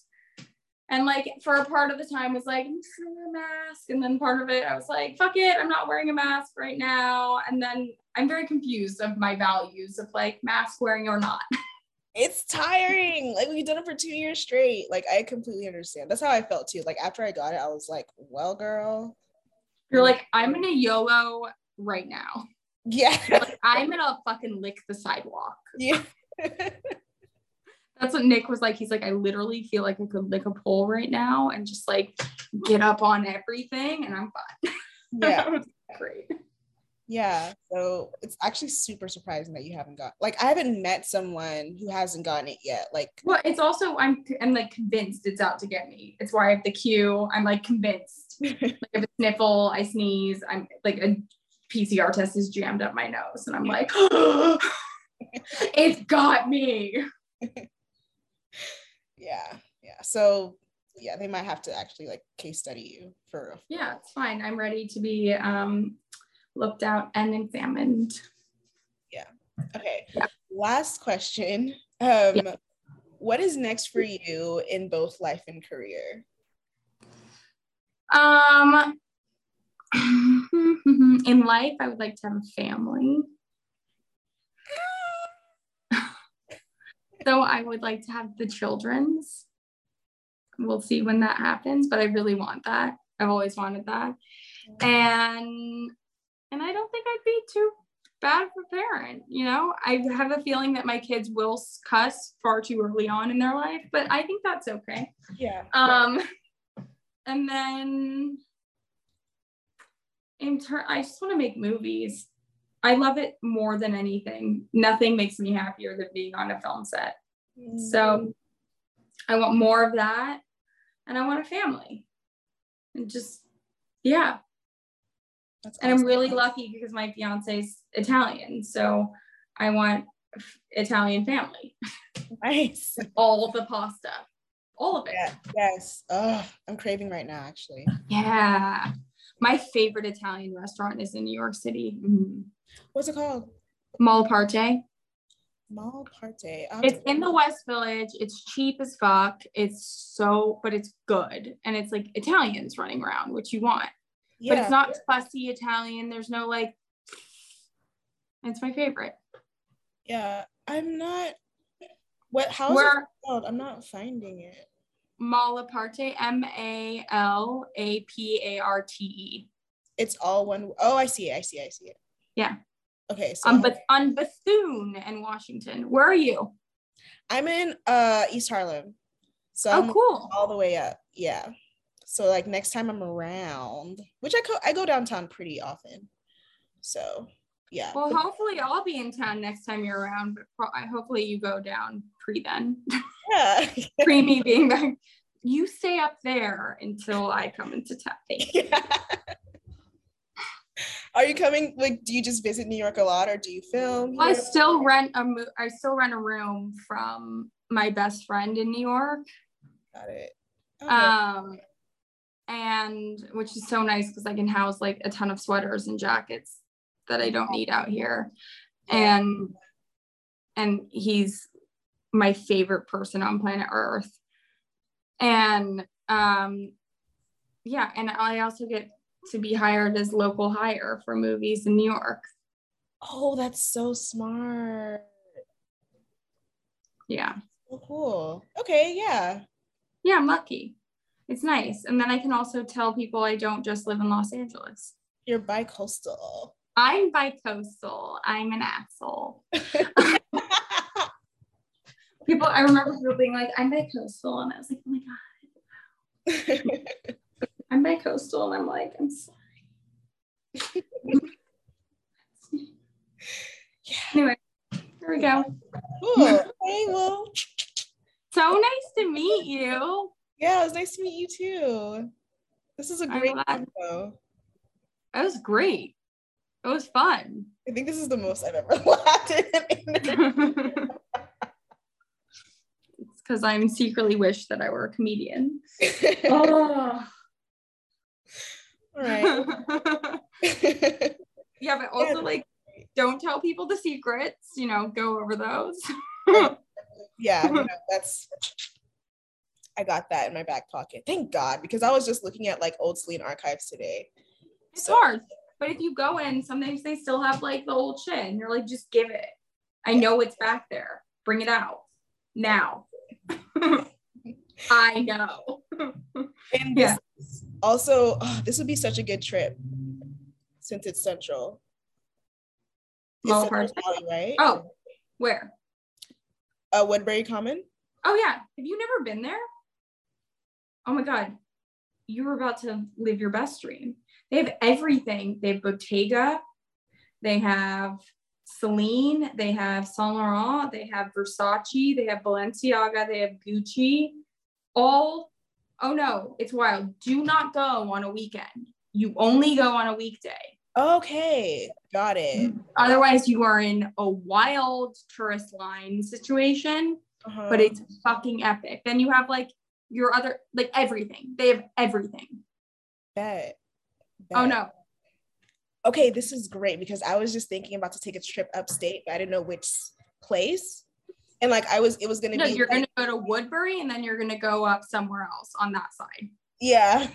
And like for a part of the time was like, I'm just gonna wear a mask. And then part of it, I was like, fuck it, I'm not wearing a mask right now. And then I'm very confused of my values of like mask wearing or not. [LAUGHS] it's tiring. Like we've done it for two years straight. Like I completely understand. That's how I felt too. Like after I got it, I was like, well, girl. You're like, I'm gonna YOLO right now. Yeah. [LAUGHS] Like, I'm gonna fucking lick the sidewalk. yeah. [LAUGHS] That's what Nick was like. He's like, I literally feel like I could lick a pole right now and just like get up on everything and I'm fine. [LAUGHS] yeah. Great. Yeah. So it's actually super surprising that you haven't got like I haven't met someone who hasn't gotten it yet. Like Well, it's also I'm I'm like convinced it's out to get me. It's why I have the cue. I'm like convinced. like if a sniffle, I sneeze, I'm like a PCR test is jammed up my nose, and I'm like, [GASPS] it's got me. [LAUGHS] yeah. Yeah. So yeah, they might have to actually like case study you for Yeah, it's fine. I'm ready to be um looked out and examined. Yeah. Okay. Yeah. Last question. Um Yeah. what is next for you in both life and career? Um, in life, I would like to have a family. [LAUGHS] so I would like to have the children's. We'll see when that happens, but I really want that. I've always wanted that. And and I don't think I'd be too bad of a parent, you know? I have a feeling that my kids will cuss far too early on in their life, but I think that's okay. Yeah. Um, and then in turn, I just want to make movies. I love it more than anything. Nothing makes me happier than being on a film set. Mm. So I want more of that, and I want a family, and just yeah. That's And I'm really lucky because my fiance's Italian, so I want Italian family. nice. [LAUGHS] All the pasta, all of it. Yeah. Yes. Oh, I'm craving right now actually. Yeah. My favorite Italian restaurant is in New York City. Mm. What's it called? Malparte. Mall Parte. I'll It's in the West Village. It's cheap as fuck. It's so, but it's good. And it's like Italians running around, which you want. to- But it's not fussy Italian. There's no like, it's my favorite. Yeah, I'm not. What? How's it called? I'm not finding it. Malaparte, M A L A P A R T E. It's all one. Oh, I see it. I see. it, I see it. Yeah. Okay, so On, I- Beth- on Bethune and Washington. Where are you? I'm in uh East Harlem, so I'm Oh, cool. all the way up. Yeah. So like next time I'm around, which I go I go downtown pretty often. So yeah. Well, hopefully I'll be in town next time you're around, but pro- hopefully you go down pre then. yeah. [LAUGHS] pre me being back. You stay up there until I come into town. You. [LAUGHS] Are you coming? Like, do you just visit New York a lot, or do you film? I still rent a mo- I still rent a room from my best friend in New York. Got it. Okay. Um and which is so nice because I can house like a ton of sweaters and jackets that I don't need out here. And and he's my favorite person on planet Earth. And um yeah, and I also get to be hired as local hire for movies in New York. oh, that's so smart. Yeah. So cool. Okay. Yeah. Yeah, I'm lucky. It's nice. And then I can also tell people I don't just live in Los Angeles. You're bi-coastal. I'm bi-coastal. I'm an asshole. [LAUGHS] People, I remember people being like, I'm bi-coastal. And I was like, oh my God, I'm bi-coastal. And I'm like, I'm sorry. yeah. Anyway, here we go. Cool. Okay. Well. So nice to meet you. Yeah, it was nice to meet you too. This is a great info. That was great. It was fun. I think this is the most I've ever [LAUGHS] laughed in an it's because I'm secretly wish that I were a comedian. Oh. [LAUGHS] All right. [LAUGHS] yeah, but also like don't tell people the secrets, you know, go over those. yeah, you know, that's I got that in my back pocket. Thank God, because I was just looking at like old Celine archives today. It's so, hard. But if you go in, sometimes they still have like the old shit and you're like, just give it. I know it's back there. Bring it out now. [LAUGHS] I know. [LAUGHS] and yeah. also, oh, this would be such a good trip since it's central. It's Central Valley, right? Oh, where? Uh, Woodbury Common. Oh yeah. Have you never been there? Oh my god, you were about to live your best dream. They have everything. They have Bottega. They have Celine. They have Saint Laurent. They have Versace. They have Balenciaga. They have Gucci. All. Oh no, it's wild. Do not go on a weekend. You only go on a weekday. Okay, got it. Otherwise, you are in a wild tourist line situation, uh-huh. but it's fucking epic. Then you have like your other, like everything. They have everything. Bet. Oh no. Okay, this is great because I was just thinking about to take a trip upstate, but I didn't know which place. And like I was, it was gonna no, be. you're like, gonna go to Woodbury and then you're gonna go up somewhere else on that side. Yeah.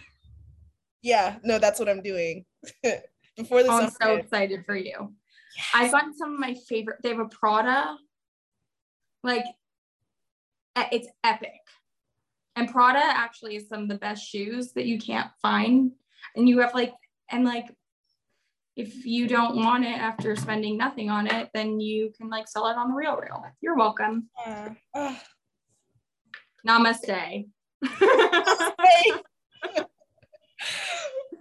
Yeah. No, that's what I'm doing. [LAUGHS] before the oh, I'm so excited for you. Yes. I've gotten some of my favorite. They have a Prada, like it's epic. And Prada actually is some of the best shoes that you can't find. And you have like, and like, if you don't want it after spending nothing on it, then you can like sell it on the RealReal. You're welcome. Yeah. Namaste. [LAUGHS]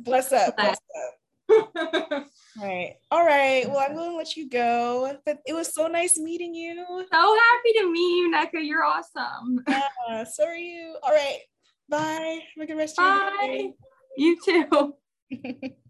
bless up. Bless up. right. All right. Well, I'm going to let you go. But it was so nice meeting you. So happy to meet you, Nneka. You're awesome. Yeah, so are you. All right. Bye. Have a good rest Bye. of your day. You too. [LAUGHS]